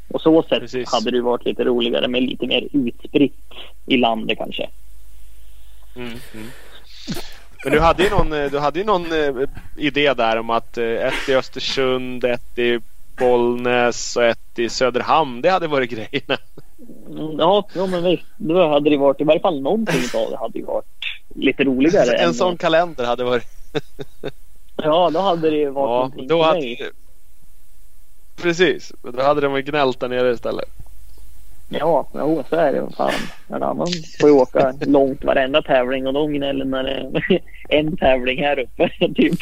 Och så sätt Precis. hade det varit lite roligare med lite mer utspritt i landet kanske. Mm, mm. Men du hade ju någon, eh, du hade ju någon eh, idé där om att eh, ett i Östersund, ett i Bollnäs och ett i Söderhamn. Det hade varit grejerna. Ja, ja men visst. Då hade det varit i varje fall någonting av det hade ju varit lite roligare. en sån kalender hade varit. ja, då hade det varit ja, någonting då hade, mig. Precis, då hade de gnällt där nere istället. Ja, jo, så är det. Fan. En annan får ju åka långt varenda tävling och de gnäller när det är en tävling här uppe. Typ.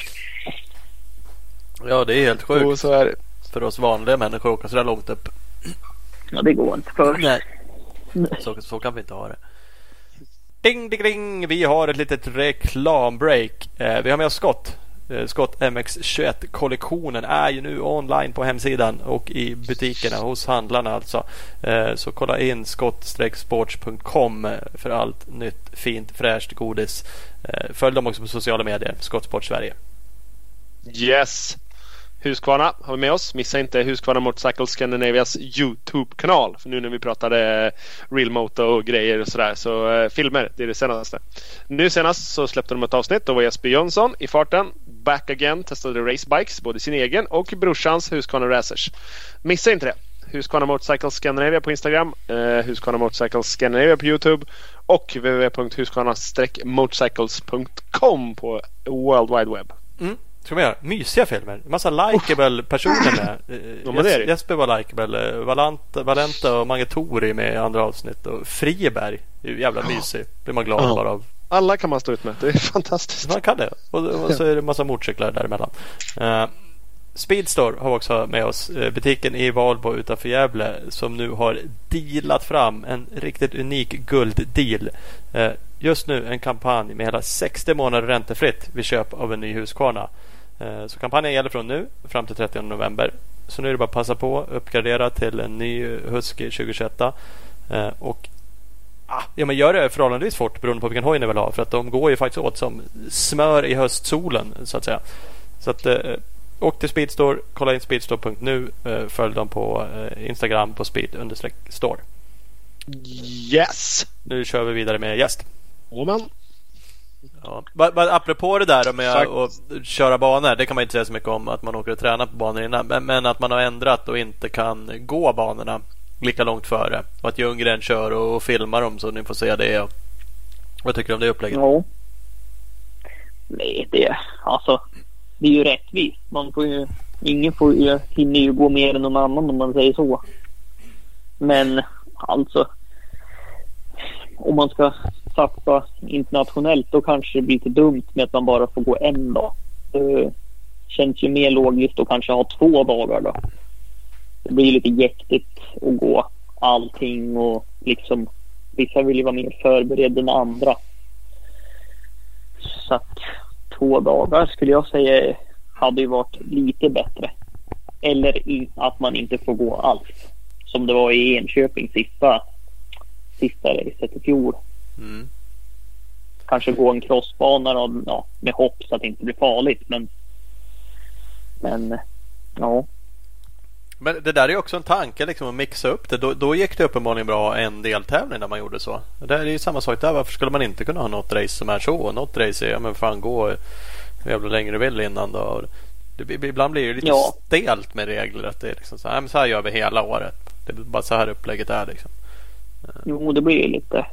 Ja, det är helt sjukt. Jo, så är det. För oss vanliga människor att åka så där långt upp. Ja, det går inte för. Nej, så, så kan vi inte ha det. Ding, ding, ding! Vi har ett litet reklambreak. Eh, vi har med oss Scott Eh, Scott MX21-kollektionen är ju nu online på hemsidan och i butikerna hos handlarna alltså. Eh, så kolla in skott-sports.com för allt nytt fint fräscht godis. Eh, följ dem också på sociala medier, Skottsport Sverige. Yes! Husqvarna har vi med oss. Missa inte Husqvarna Motorcycle Scandinavias Youtube-kanal. För nu när vi pratade eh, Real Moto och grejer och sådär. Så eh, filmer, det är det senaste. Nu senast så släppte de ett avsnitt. Då var Jesper Jönsson i farten. Back again testade racebikes. Både sin egen och brorsans Husqvarna Racers. Missa inte det. Husqvarna Motorcycle Scandinavia på Instagram. Eh, Husqvarna Motorcycle Scandinavia på Youtube. Och www.husqvarna-motorcycles.com på World Wide Web. Mm ska man göra? Mysiga filmer. Massa likeable personer med. Ja, Jes Jesper var likeable. Valanta, Valenta och Mange Tori med i andra avsnitt. Och Friberg är ju jävla mysig. blir man glad bara av. Alla kan man stå ut med. Det är fantastiskt. Man kan det. Och, och så är det massa motorcyklar däremellan. Uh, Speedstore har vi också med oss. Eh, butiken i Valbo utanför Gävle som nu har dealat fram en riktigt unik gulddeal. Eh, just nu en kampanj med hela 60 månader räntefritt vid köp av en ny Husqvarna. Eh, så kampanjen gäller från nu fram till 30 november. Så nu är det bara att passa på att uppgradera till en ny Husky 2021. Eh, och ah, ja, men gör det förhållandevis fort beroende på vilken hoj ni vill ha. För att de går ju faktiskt åt som smör i höstsolen så att säga. Så att eh, åk till Speedstore, kolla in speedstore.nu. Följ dem på Instagram på speed-store. Yes! Nu kör vi vidare med gäst. Åman. Ja. Apropå det där med att köra banor. Det kan man inte säga så mycket om att man åker och tränar på banor innan. Men, men att man har ändrat och inte kan gå banorna lika långt före. Och att Ljunggren kör och filmar dem så ni får se det. Vad tycker du om det upplägget? Ja. Nej, det, alltså, det är ju rättvist. Man får ju, ingen får ju, hinner ju gå mer än någon annan om man säger så. Men alltså, om man ska satsa internationellt då kanske det blir lite dumt med att man bara får gå en dag. Det känns ju mer logiskt att kanske ha två dagar då. Det blir lite jäktigt att gå allting och liksom vissa vill ju vara mer förberedda än andra. Så att två dagar skulle jag säga hade ju varit lite bättre. Eller att man inte får gå alls. Som det var i Enköping sista, sista racet i fjol. Mm. Kanske gå en crossbana då, ja, med hopp så att det inte blir farligt. Men, men ja. Men det där är också en tanke liksom att mixa upp det. Då, då gick det uppenbarligen bra en deltävling när man gjorde så. Det är ju samma sak där. Varför skulle man inte kunna ha något race som är så? Något race är, ja men fan gå hur jävla länge du vill innan då. Det, ibland blir det lite ja. stelt med regler. Att det är liksom så här, så här gör vi hela året. Det är bara så här upplägget är liksom. Jo, det blir lite, det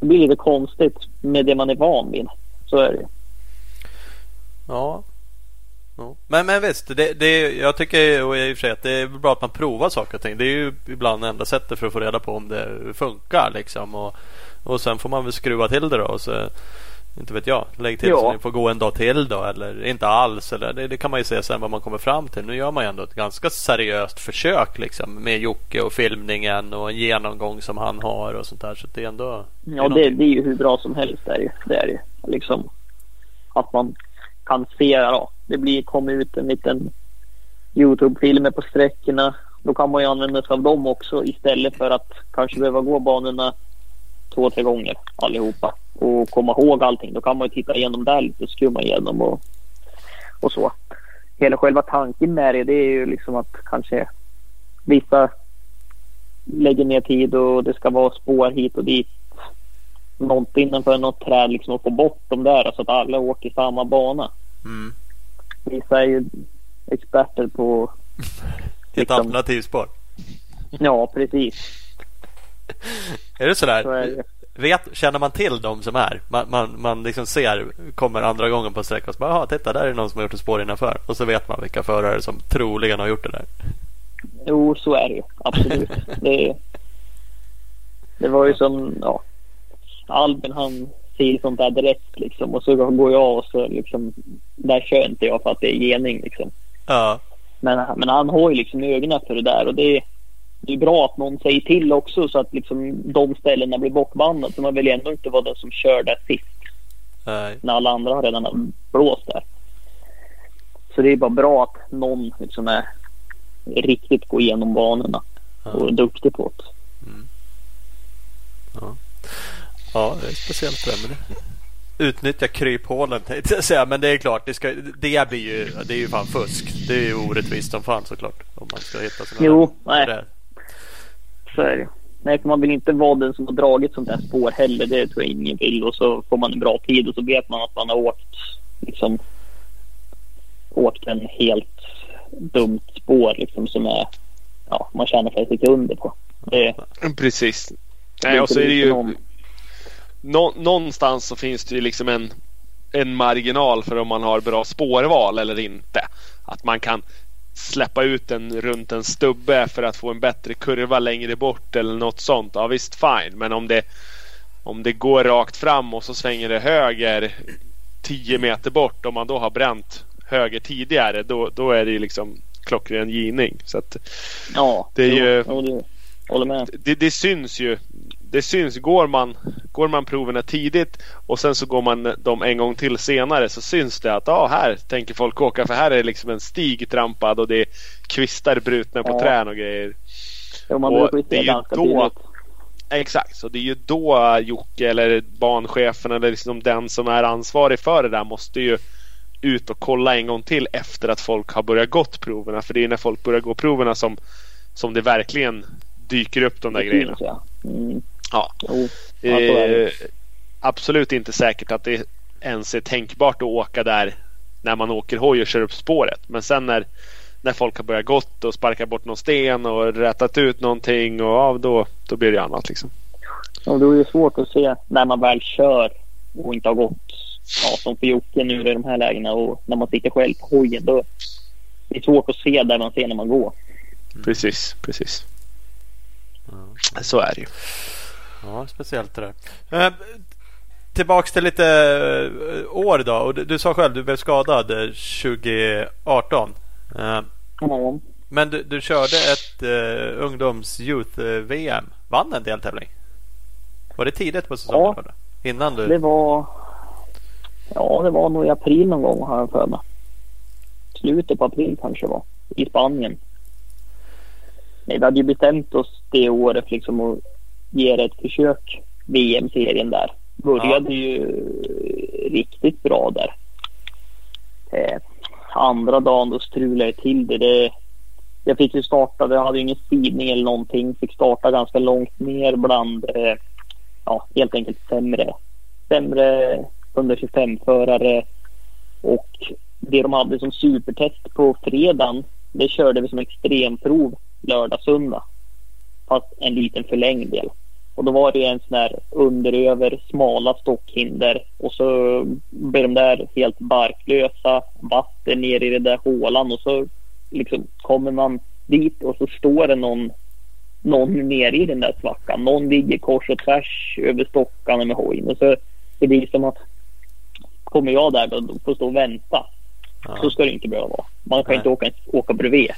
blir lite konstigt med det man är van vid. Så är det Ja, men, men visst, det, det, jag tycker och i och för sig att det är bra att man provar saker och ting. Det är ju ibland enda sättet för att få reda på om det funkar. Liksom. Och, och sen får man väl skruva till det då. Och så, inte vet jag, lägg till ja. så ni får gå en dag till då. Eller inte alls. Eller, det, det, kan man ju se sen vad man kommer fram till. Nu gör man ju ändå ett ganska seriöst försök liksom, med Jocke och filmningen och en genomgång som han har och sånt där. Så det är ändå... Ja, det, det är ju hur bra som helst. Det är, ju, det är ju liksom att man kan se ja, det blir, kommer ut en liten Youtube-filmer på sträckorna. Då kan man ju använda sig av dem också istället för att kanske behöva gå banorna två, tre gånger allihopa och komma ihåg allting. Då kan man ju titta igenom där lite och skumma igenom och, och så. Hela själva tanken med det, det är ju liksom att kanske vissa lägger ner tid och det ska vara spår hit och dit. Något innanför något träd liksom och få bort dem där så att alla åker samma bana. Mm. Vissa är ju experter på... Ett liksom, alternativspår? Ja, precis. är det sådär? Så är det. Vet, känner man till de som är? Man, man, man liksom ser, kommer andra gången på sträckan och så bara, titta där är någon som har gjort ett spår innanför. Och så vet man vilka förare som troligen har gjort det där. Jo, så är det ju. Absolut. det, det var ju som, ja. Albin han ser sånt där direkt liksom. Och så går jag och så liksom, där kör inte jag för att det är gening liksom. Ja. Men, men han har ju liksom ögonen för det där och det, det är bra att någon säger till också så att liksom de ställena blir bortbandade. Så man vill ändå inte vara den som kör där sist. Nej. När alla andra har redan blåst där. Så det är bara bra att någon liksom är riktigt går igenom banorna ja. och är duktig på det. Mm. Ja. Ja, det är speciellt det. Men utnyttja kryphålen tänkte jag säga. Men det är klart, det, ska, det blir ju, det är ju fan fusk. Det är ju orättvist som fan såklart. Om man ska hitta sådana Jo, nej. Där. Så är det. Nej, för man vill inte vara den som har dragit sånt här spår heller. Det tror jag ingen vill. Och så får man en bra tid och så vet man att man har åkt liksom åkt en helt dumt spår liksom som är ja, man tjänar flera sekunder på. Det, Precis. Nej, och så är det ju någon nå, någonstans så finns det ju liksom en, en marginal för om man har bra spårval eller inte. Att man kan släppa ut den runt en stubbe för att få en bättre kurva längre bort eller något sånt. Ja visst fine. Men om det, om det går rakt fram och så svänger det höger 10 meter bort. Om man då har bränt höger tidigare då, då är det liksom klockren givning. Så att ja, det är ju... Håller med. Det, det syns ju det syns, går man, går man proverna tidigt och sen så går man dem en gång till senare så syns det att ah, här tänker folk åka för här är liksom en stig trampad och det är kvistar brutna på ja. trän och grejer. Jo, man och det är ju då, Exakt, så det är ju då Jocke eller banchefen eller liksom den som är ansvarig för det där måste ju ut och kolla en gång till efter att folk har börjat gått proverna. För det är när folk börjar gå proverna som, som det verkligen dyker upp de där det grejerna. Finns, ja. Mm. Ja. Det är absolut inte säkert att det ens är tänkbart att åka där när man åker hoj och kör upp spåret. Men sen när, när folk har börjat gått och sparkat bort någon sten och rättat ut någonting och ja, då, då blir det annat liksom. Och då är det svårt att se när man väl kör och inte har gått ja, som för Jocke nu i de här lägena och när man sitter själv på hojen då det är svårt att se där man ser när man går. Precis, precis. Så är det ju. Ja, speciellt det där. Eh, tillbaks till lite eh, år då. Och du, du sa själv du blev skadad eh, 2018. Eh, Ja. men du, du körde ett eh, ungdoms youth-VM. Vann en deltävling? Var det tidigt på säsongen? Ja. Innan du... Det var... Ja, det var nog i april någon gång har jag för mig. Slutet på april kanske var. I Spanien. Nej, vi hade ju bestämt oss det året liksom att ge det ett försök. VM-serien där. Började ju riktigt bra där. Eh, andra dagen då strulade jag till det. det. Jag fick ju starta, jag hade ju ingen sidning eller någonting. Fick starta ganska långt ner bland, eh, ja helt enkelt sämre, sämre 125-förare. Och det de hade som supertest på fredagen, det körde vi som extremprov lördag, söndag. Fast en liten förlängd del. Och då var det en sån här underöver smala stockhinder och så blev de där helt barklösa, vatten ner i den där hålan och så liksom kommer man dit och så står det någon, någon nere i den där svackan. Någon ligger kors och tvärs över stockarna med hojen och så det blir som att kommer jag där då får stå och vänta. Ja. Så ska det inte behöva vara. Man kan Nej. inte åka, åka bredvid.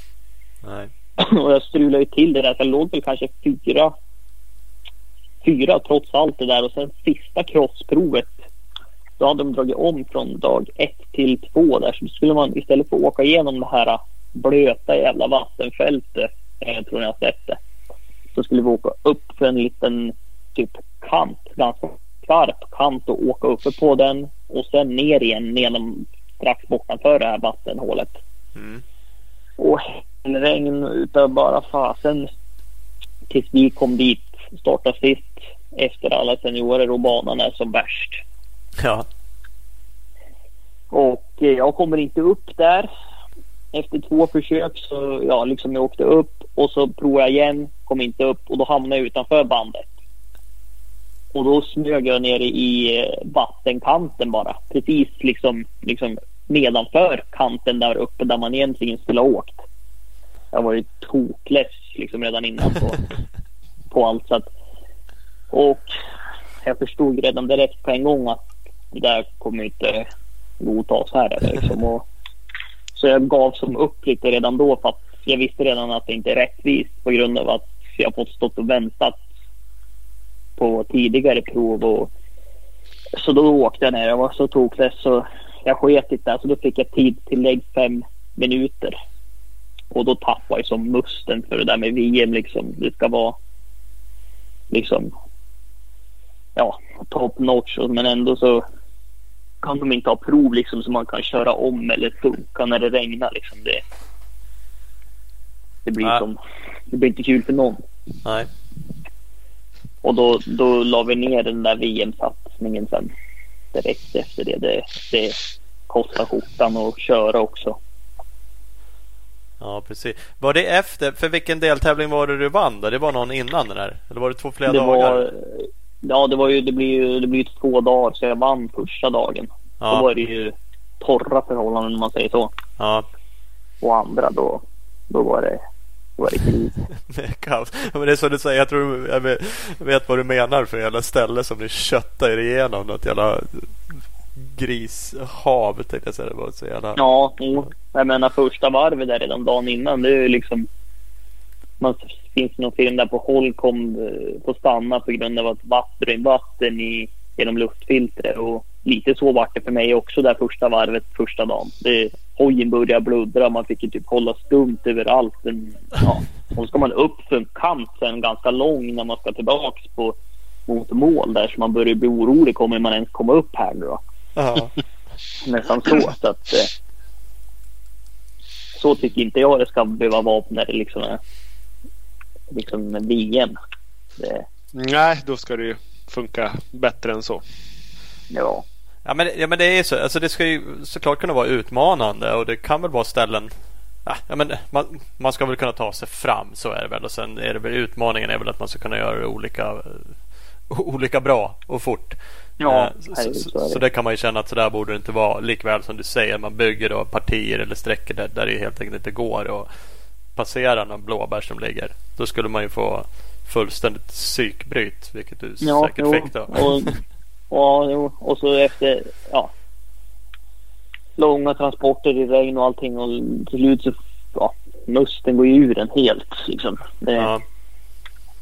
Nej. Och jag strulade ju till det där. Så jag låg väl kanske fyra, fyra trots allt det där. Och sen sista crossprovet. Då hade de dragit om från dag ett till två där. Så skulle man istället att åka igenom det här blöta jävla vattenfältet. eh, Jag tror ni har sett det. Så skulle vi åka upp för en liten typ kant. Ganska skarp kant och åka uppe på den. Och sen ner igen genom strax bortanför det här vattenhålet. Mm. Och regn utav bara fasen tills vi kom dit, startade sist efter alla seniorer och banan är som värst. Ja. Och eh, jag kommer inte upp där. Efter två försök så ja, liksom jag åkte upp och så provade jag igen, kom inte upp och då hamnade jag utanför bandet. Och då smög jag ner i eh, vattenkanten bara. Precis liksom, liksom nedanför kanten där uppe där man egentligen skulle ha åkt. Jag var ju tokless liksom redan innan på, på allt. Så att, och jag förstod redan direkt på en gång att det där kommer inte godtas här. Liksom. Och, så jag gav som upp lite redan då för att jag visste redan att det inte är rättvist på grund av att jag fått stått och väntat på tidigare prov. Och, så då åkte jag ner. Jag var så tokless så jag sket i det. Så då fick jag tidstillägg fem minuter. Och då tappade jag som musten för det där med VM liksom. Det ska vara liksom ja, top notch. Men ändå så kan de inte ha prov liksom som man kan köra om eller funka när det regnar liksom. Det, det blir som, det blir inte kul för någon. Nej. Och då, då la vi ner den där VM-satsningen sen direkt efter det. Det, det kostar skjortan att köra också. Ja, precis. Var det efter? För vilken deltävling var det du vann då? Det var någon innan den här? Eller var det två flera det dagar? var, ja, det var ju, det blir ju, det blir två dagar så jag vann första dagen. Då Ja, var det ju torra förhållanden om man säger så. ja. Och andra då, då var det, då var det krig. Kaos. Ja, Men det är som du säger, jag tror jag vet, vad du menar för jävla ställe som ni köttar er igenom. Något jävla grishav tänkte jag säga. Det var så jävla... Ja, jag menar första varvet där redan dagen innan. Det är ju liksom. Man finns någon film där på Holcomb eh, får stanna på grund av att vatten, vatten i, genom luftfiltret. Och lite så var det för mig också där första varvet första dagen. Det, hojen började bluddra. Man fick ju typ hålla stumt överallt. Men, ja. Och så ska man upp för en kant sen ganska lång när man ska tillbaks på mot mål där. Så man börjar bli orolig. Kommer man ens komma upp här nu då? Ja. nästan så. så att, eh, så tycker inte jag det ska behöva vara när det liksom är liksom VM. Det, Nej, då ska det ju funka bättre än så. ja. Ja men, ja men det är så. Alltså det ska ju såklart kunna vara utmanande och det kan väl vara ställen Ja, ja, men man, man ska väl kunna ta sig fram, så är det väl. Och sen är det väl utmaningen är väl att man ska kunna göra det olika, eh, olika bra och fort. Ja, Eh, så, så, så så det kan man ju känna att så där borde det inte vara. Likväl som du säger, man bygger då partier eller sträckor där, där det helt enkelt inte går att passera någon blåbär som ligger. Då skulle man ju få fullständigt psykbryt, vilket du Ja, säkert jo, fick då. och, jo, och så efter ja, långa transporter i regn och allting och till slut så ja, musten går ju ur en helt. Liksom. Det, Ja,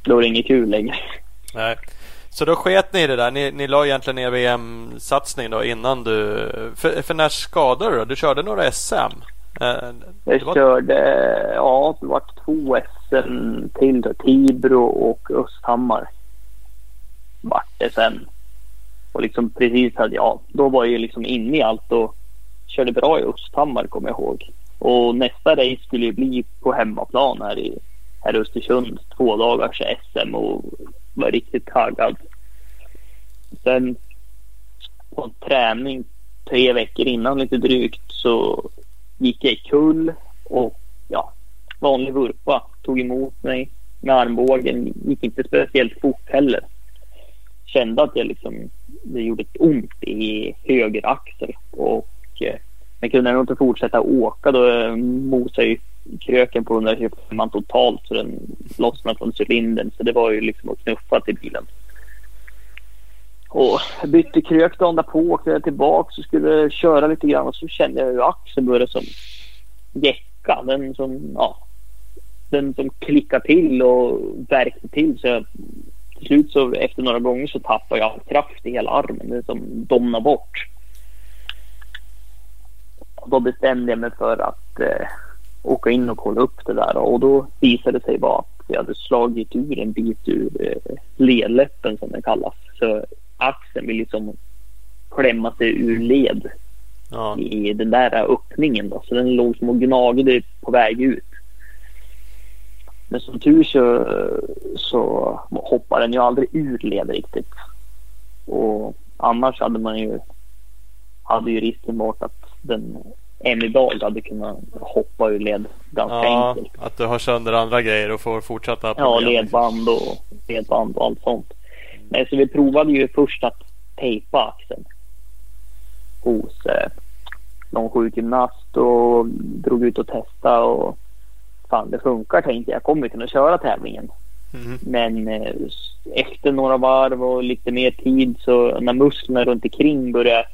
Då är det inget kul längre. nej. Så då sket ni i det där. Ni, ni la egentligen ner VM-satsningen då innan du... För, för när skadade du då? Du körde några SM? Eh, Jag var- körde, ja, det var två SM till då, Tibro och Östhammar. Vart det sen. Och liksom precis hade jag, då var jag liksom inne i allt och körde bra i Östhammar kommer jag ihåg. Och nästa race skulle ju bli på hemmaplan här i, här i Östersund. Två dagars SM och var riktigt taggad. Sen på en träning tre veckor innan lite drygt så gick jag i kull och ja, vanlig vurpa. Tog emot mig med armbågen. Gick inte speciellt fort heller. Kände att jag liksom, det gjorde ett ont i höger axel. Och eh, men kunde nog inte fortsätta åka då eh, mosade ju kröken på 125 totalt så den lossnade från cylindern. Så det var ju liksom att knuffa till bilen. Och jag bytte krök dagen därpå, åkte tillbaka och skulle köra lite grann och så kände jag hur axeln började som gäcka. Den som, ja, den som klickade till och värkte till. Så jag, till slut så efter några gånger så tappade jag kraft i hela armen. Den som domnade bort. Och då bestämde jag mig för att eh, åka in och kolla upp det där. Och då visade det sig vara att jag hade slagit ur en bit ur eh, ledläppen som den kallas. Så axeln vill liksom klämma sig ur led Ja, i den där öppningen. Då. Så den låg som och gnagde på väg ut. Men som tur så, så hoppade den ju aldrig ur led riktigt. Och annars hade man ju hade ju risken varit att den än idag hade kunnat hoppa ur led ganska ja enkelt. att du har sönder andra grejer och får fortsätta Ja, ledband och ledband och allt sånt. Nej, så vi provade ju först att tejpa axeln hos eh, någon sjukgymnast och drog ut och testade och fan det funkar tänkte jag. Jag kommer kunna köra tävlingen. Mhm. Men eh, efter några varv och lite mer tid så när musklerna runt omkring började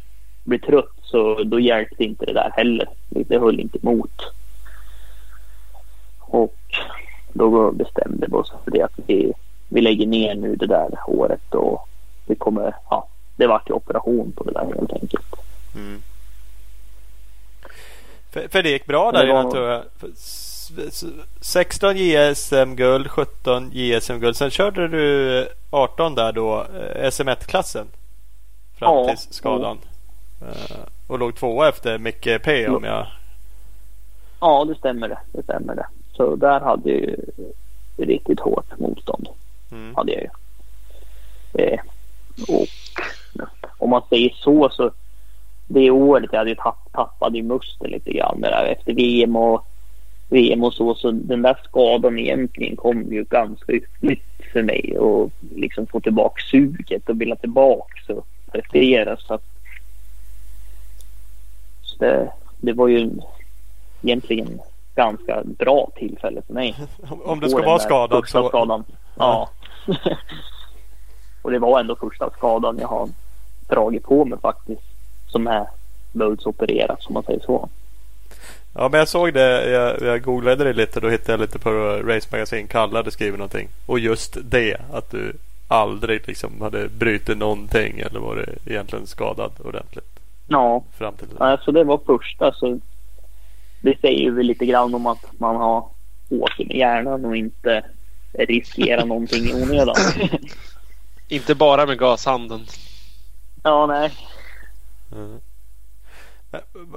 bli trött så då hjälpte inte det där heller. Det höll inte emot. Och då bestämde vi oss för det att vi, vi lägger ner nu det där året och vi kommer, ja, det vart ju operation på det där helt enkelt. Mm. För, för det gick bra där Det var- innan tror jag. För s- s- 16 JSM-guld, 17 JSM-guld. Sen körde du 18 där då, eh, SM1-klassen. Fram Ja. till skadan. Eh, Och låg tvåa efter Micke P om jag... Ja, det stämmer det. Det stämmer det. Så där hade jag ju riktigt hårt motstånd. Mm. hade jag ju. Eh, och om man säger så så det året jag hade ju tapp, tappade ju musten lite grann där efter VM och VM och så. Så den där skadan egentligen kom ju ganska ytterligt för mig och liksom få tillbaka suget och vilja tillbaka och prestera. Så, att, så det, det var ju egentligen ganska bra tillfälle för mig. Om- du ska vara skadad så... Skadan. Ja. och det var ändå första skadan jag har dragit på mig faktiskt. Som är böldsopererat som man säger så. Ja men jag såg det. Jag, jag googlade det lite. Då hittade jag lite på Race Magazine. Kalle hade skrivit någonting. Och just det. Att du aldrig liksom hade brutit någonting. Eller var det egentligen skadad ordentligt. Ja, Fram till det. alltså det var första så det säger ju lite grann om att man har åker med hjärnan och inte riskerar någonting i onödan. Inte bara med gashanden. ja, nej. Mm.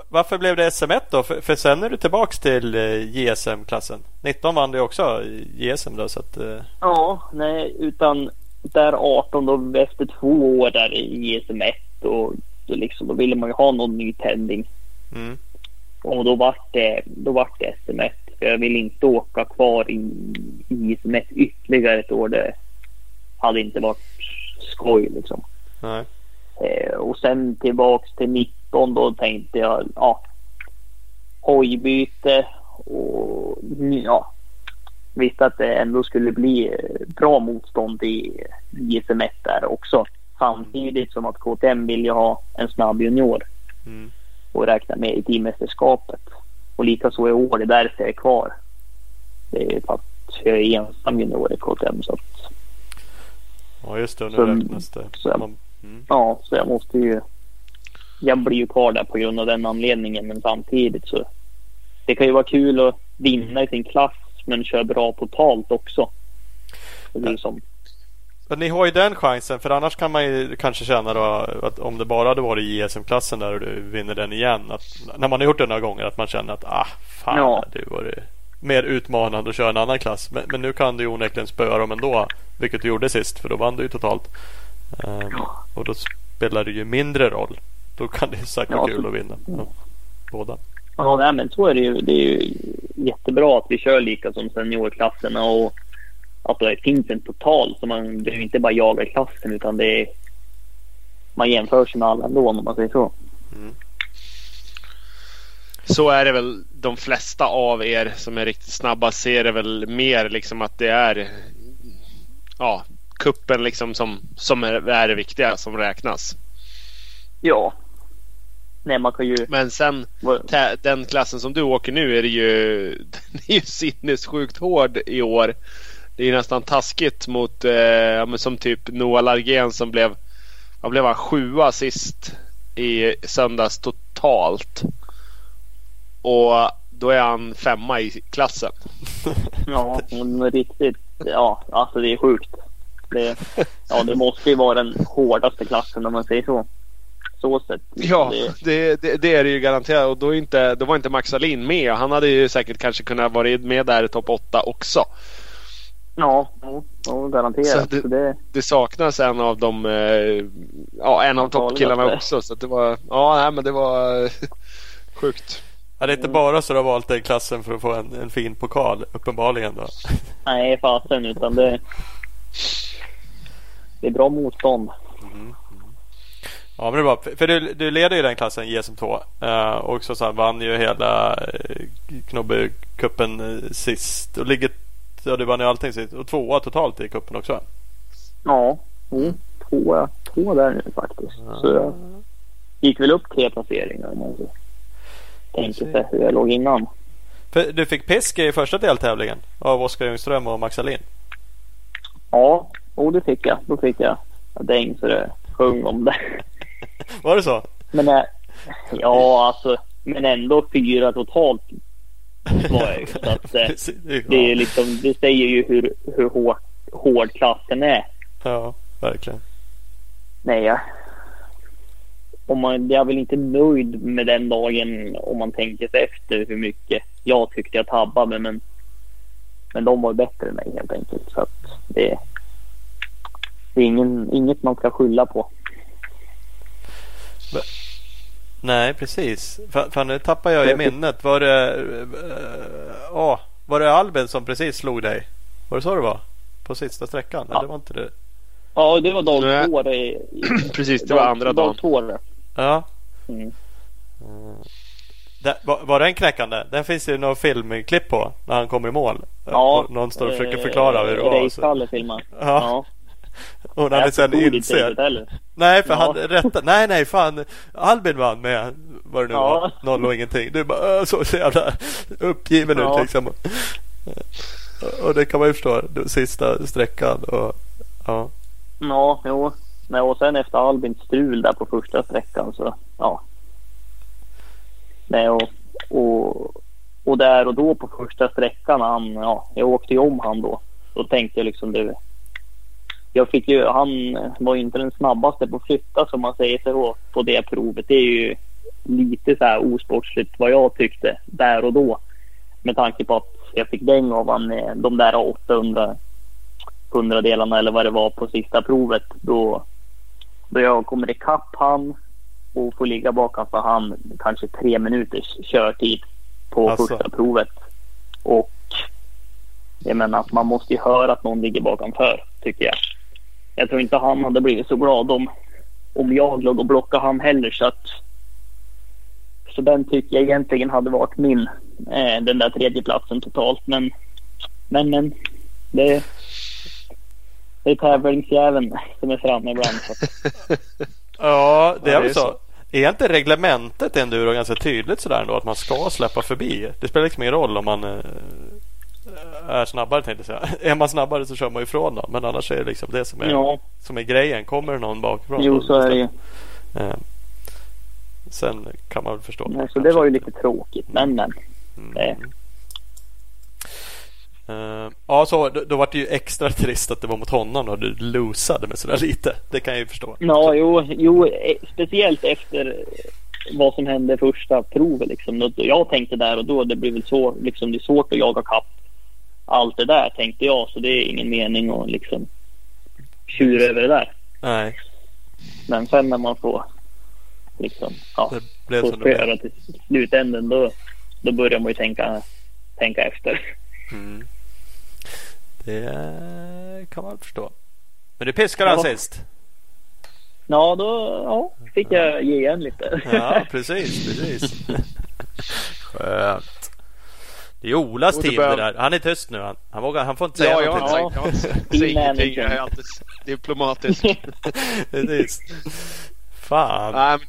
Varför blev det SM1 då? För, för sen är du tillbaks till eh, JSM-klassen. 19 vann du också JSM då. Så att, eh, Ja, nej, utan där 18 då efter två år där i ISM1 och då, liksom, då ville man ju ha någon ny tändning. mm. Och då vart det, då vart det SM1. För jag vill inte åka kvar i, i SM1 ytterligare ett år. Det hade inte varit skoj liksom. Nej. Eh, och sen tillbaks till 19 då tänkte jag ja, hojbyte och ja, visste att det ändå skulle bli eh, bra motstånd i JSM 1 där också. Samtidigt som att KTM vill ju ha en snabb junior Mm. och räkna med i teammästerskapet. Och likaså i år, det är därför jag är kvar. Det är för att jag är ensam junior i KTM. Så att, Ja just det, nu Så- räknas det. så- Man, mm. ja, så jag måste ju... Jag blir ju kvar där på grund av den anledningen men samtidigt så... Det kan ju vara kul att vinna i sin klass men köra bra totalt också. Det blir som... Men ni har ju den chansen för annars kan man ju kanske känna då att om det bara hade varit JSM-klassen där och du vinner den igen. Att, när man har gjort det några gånger att man känner att ah fan Ja. det vore mer utmanande att köra en annan klass. Men, men nu kan du ju onekligen spöa dem ändå. Vilket du gjorde sist för då vann du ju totalt. Ehm, och då spelar det ju mindre roll. Då kan det ju säkert vara Ja, kul att vinna. Ja, båda. Ja, nej, men så är det ju. Det är ju jättebra att vi kör lika som seniorklasserna och att det finns en total. Så man behöver inte bara jaga klassen utan det är... Man jämför sig med alla ändå om man säger så. Så är det väl de flesta av er som är riktigt snabba ser det väl mer liksom att det är ja, kuppen liksom som, som är, det viktiga som räknas. Ja. Nej, man kan ju... Men sen den klassen som du åker nu är det ju, den är ju sinnessjukt hård i år. Det är nästan taskigt mot eh, ja, men som typ Noah Largén som blev, vad blev han, sjua sist i söndags totalt. Och då är han femma i klassen. Ja, men riktigt. Ja, alltså det är sjukt. Det, ja, det måste ju vara den hårdaste klassen om man säger så. Så sett. Ja, Det, det, det, är det ju garanterat. Och då, inte, då var inte Max Alin med. Han hade ju säkert kanske kunnat vara med där i topp 8 också. Ja, ja, ja, garanterat. Så Så det- det, Det saknas en av de, eh, ja en av toppkillarna också. Så att det var, ja nej, men det var eh, sjukt. Ja, det är inte bara så du har valt den klassen för att få en, en fin pokal uppenbarligen då. nej, fasen. Utan det, det är bra motstånd. Ja men det är bra. För- du, du leder ju den klassen JSM2. Uh, och så, så här, vann ju hela uh, Knobbecupen uh, sist. Och ligger, ja du vann ju allting sist. Och tvåa totalt i cupen också. Ja, mm, två, två där nu faktiskt. Så jag gick väl upp tre placeringar om man så tänker sig hur jag låg innan. För du fick pisk i första deltävlingen av Oskar Ljungström och Max Alin. Ja, och det fick jag. Då fick jag däng så det sjöng om det. Var det så? Men äh, ja, alltså, men ändå fyra totalt var. Så att, det, är ja, liksom, det säger ju hur, hur hård, hård klassen är. ja, verkligen. Nej, jag, om man, jag är väl inte nöjd med den dagen om man tänker sig efter hur mycket jag tyckte jag tabbade. Men, men de var bättre än mig helt enkelt. Så att det, det är ingen, inget man ska skylla på. Nej precis. Fan, fan nu tappar jag i minnet. Var det, uh, ja, var det Albin som precis slog dig? Var det så det var? På sista sträckan? Ja. Eller var inte det? Ja, det var dag två. Det, i- Precis, det var andra dagen. Dag två det. Ja. Mm. Det, var, var den knäckande? Den finns ju någon filmklipp på när han kommer i mål. Ja, någon står och försöker eh, förklara hur det var. och så- Racehalle filmar. Ja. Ja. Han Jag sen heller. Nej för Ja. han rättade. Nej nej fan. Albin vann med vad det nu Ja. var. Noll och ingenting. Du bara "Åh, så så jävla uppgiven Ja. ut liksom. Och det kan man ju förstå. Sista sträckan och ja. Ja, jo. Nej, och sen efter Albins strul där på första sträckan så ja. Nej, och, och, och där och då på första sträckan han, ja, jag åkte ju om han då. Då tänkte jag liksom du. Jag fick ju, han var ju inte den snabbaste på att flytta som man säger så på det provet. Det är ju lite så här osportsligt vad jag tyckte där och då. Med tanke på att jag fick däng av han med de där 800 hundradelarna eller vad det var på sista provet. Då, då jag kommer ikapp han och får ligga bakom för han kanske tre minuters körtid på Alltså. första provet. Och jag menar att man måste ju höra att någon ligger bakom för tycker jag. Jag tror inte han hade blivit så glad om, om jag låg och blockade han heller så att så den tycker jag egentligen hade varit min eh, den där tredje platsen totalt men men men det det är tävlingsjäveln som är framme ibland. Ja, det är väl så. Är inte reglementet i enduro ganska tydligt sådär ändå att man ska släppa förbi? Det spelar liksom ingen roll om man eh, är snabbare tänkte jag säga. Är man snabbare så kör man ifrån dem. Men annars är det liksom det som är, ja, som är grejen. Kommer det någon bakifrån? jo så är det ju. Eh, Sen kan man väl förstå. man Så det var ju lite tråkigt men men. Mm. det- Eh, ja, så då, då var det ju extra trist att det var mot honom och du losade med sådär lite. Det kan jag ju förstå. Ja, jo, jo eh, speciellt efter vad som hände första provet liksom. Jag tänkte där och då, det blir väl så, liksom det är svårt att jaga kapp allt det där tänkte jag. Så det är ingen mening att liksom tjura över det där. Nej, Men sen när man får liksom, ja, det blev får spöra till slutänden då, då börjar man ju tänka, tänka efter. Mm. Det kan man förstå. Men du piskade han Ja. sist. Ja, då ja, fick jag ge igen lite. Ja, precis, precis. Skönt. Det är Olas börjar- det där. Han är tyst nu. Han, han, vågar, han får inte säga Ja, någonting. sagt Team säg ingenting. Jag är alltid diplomatisk. Precis. Fan. Nej, men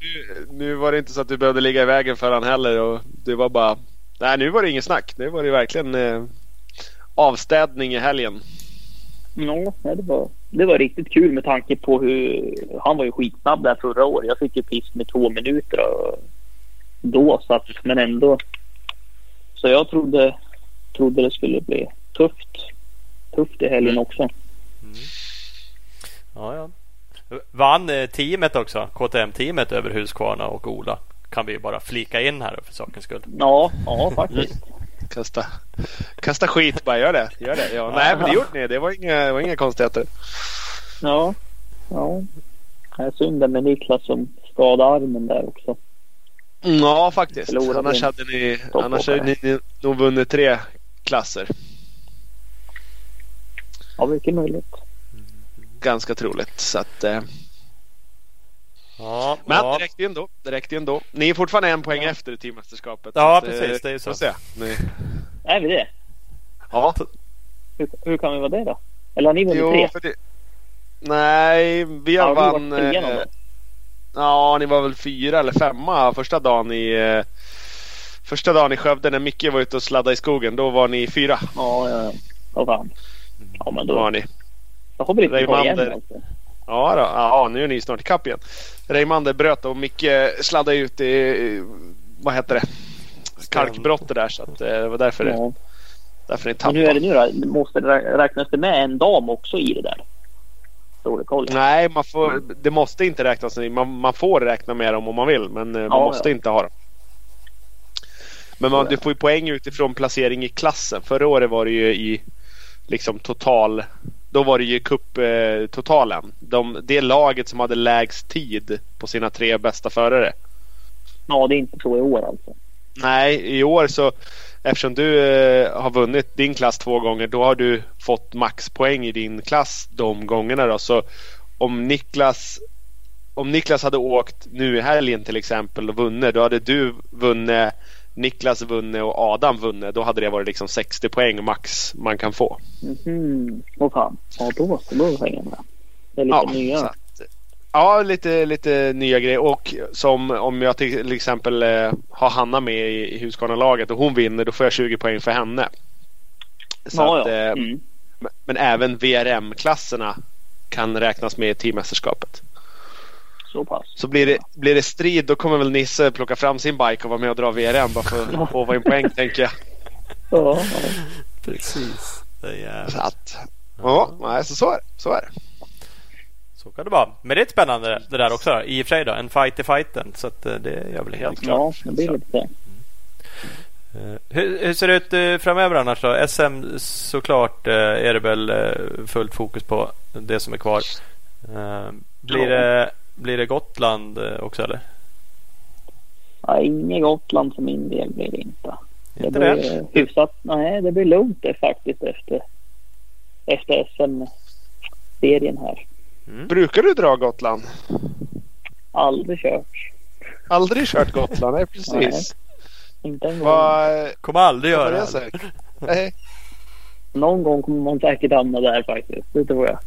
nu, nu var det inte så att du behövde ligga i vägen för han heller. Och det var bara... Nej, nu var det ingen snack. Nu var det verkligen eh, avstädning i helgen. Ja, nej, det var, det var riktigt kul med tanke på hur han var ju skitsnabb där förra året. Jag fick ju pisk med två minuter och, då så att, men ändå. Så jag trodde, trodde det skulle bli tufft. Tufft i helgen Mm. också. Ja, ja. Vann eh, teamet också. KTM-teamet över Husqvarna och Ola. Kan vi ju bara flika in här för sakens skull. Ja, ja faktiskt. Kasta, kasta skit bara. Gör det. Gör det. Ja, nej, men det gjorde ni. Det var inga, det var inga konstigheter. Ja, ja. Det är synd med Niklas som skadade armen där också. Ja, faktiskt. Förlorade Annars hade ni, annars hade ni, nog vunnit tre klasser. Ja, mycket möjligt. Ganska troligt. Så att, eh, Ja, men ja. det räckte ju ändå. Det räckte ju ändå. Ni är fortfarande en poäng efter i teammästerskapet. Ja, Så att, precis, eh, det är ju så. se. Ni, Är vi det? ja, Hur, hur kan vi vara det då? Eller har ni vunnit jo, tre? för det, Nej, vi har Ja, vi vann... var trea någon eh, gång. Ja, ni var väl fyra eller femma första dagen i... Första dagen i Skövde när Micke var ute och sladdade i skogen. Då var ni fyra. Ja, ja, ja. Vad fan. Ja, men Då var ni. Jag väl inte ta igen alltså. Ja, då. ja, nu är ni snart ikapp igen. Reimander bröt och Micke sladdade ut i, vad heter det? Kalkbrottet där så att, eh, det var därför, det, Ja. därför ni Men hur är det tappade. nu då? Måste det rä- räknas det med en dam också i det där? Koll. Nej, man får, det måste inte räknas. Man, man får räkna med dem om man vill men eh, man Ja, måste ja. inte ha dem. Men man, du får ju poäng utifrån placering i klassen. Förra året var det ju i liksom total. Då var det ju cuptotalen. Eh. De, det laget som hade lägst tid på sina tre bästa förare. Ja, det är inte så i år alltså. Nej, i år så eftersom du eh, har vunnit din klass två gånger då har du fått maxpoäng i din klass de gångerna då. Så om Niklas om Niklas hade åkt nu i helgen till exempel och vunnit då hade du vunnit Niklas vunnit och Adam vunnit. Då hade det varit liksom 60 poäng max man kan få. Mhm. Åh fan. Ja, då måste då pengarna med. Det är lite Ja, nya. Ja lite, lite nya grejer. Och som om jag till exempel eh, har Hanna med i, i Husqvarna-laget och hon vinner då får jag 20 poäng för henne. Så ja, att, ja. eh, Mm. Men även VRM-klasserna kan räknas med i teammästerskapet. Så pass. Så blir det, blir det strid då kommer väl Nisse plocka fram sin bike och vara med och dra VRM bara för att få en poäng tänker jag. Ja, ja. Precis. Det är jävligt. Så att, ja, så, så är det. Så är det. Så kan det vara. Men det är spännande det där också. I och för sig då. En fight i fighten. Så att eh, det gör väl helt klart. ja det blir lite så. Eh, Hur, hur ser det ut eh, framöver annars då? SM såklart är det väl fullt fokus på det som är kvar. Blir, det, blir det Gotland också eller? Ja, inget Gotland för min del blir det inte. Det Inte blir det? hyfsat. Nej, det blir lugnt det faktiskt efter, efter SM-serien här. Mm. Brukar du dra Gotland? Aldrig kört. Aldrig kört Gotland, nej precis. Inte en gång. Kommer aldrig göra det? Nej. Någon gång kommer man säkert hamna där faktiskt. Det tror jag.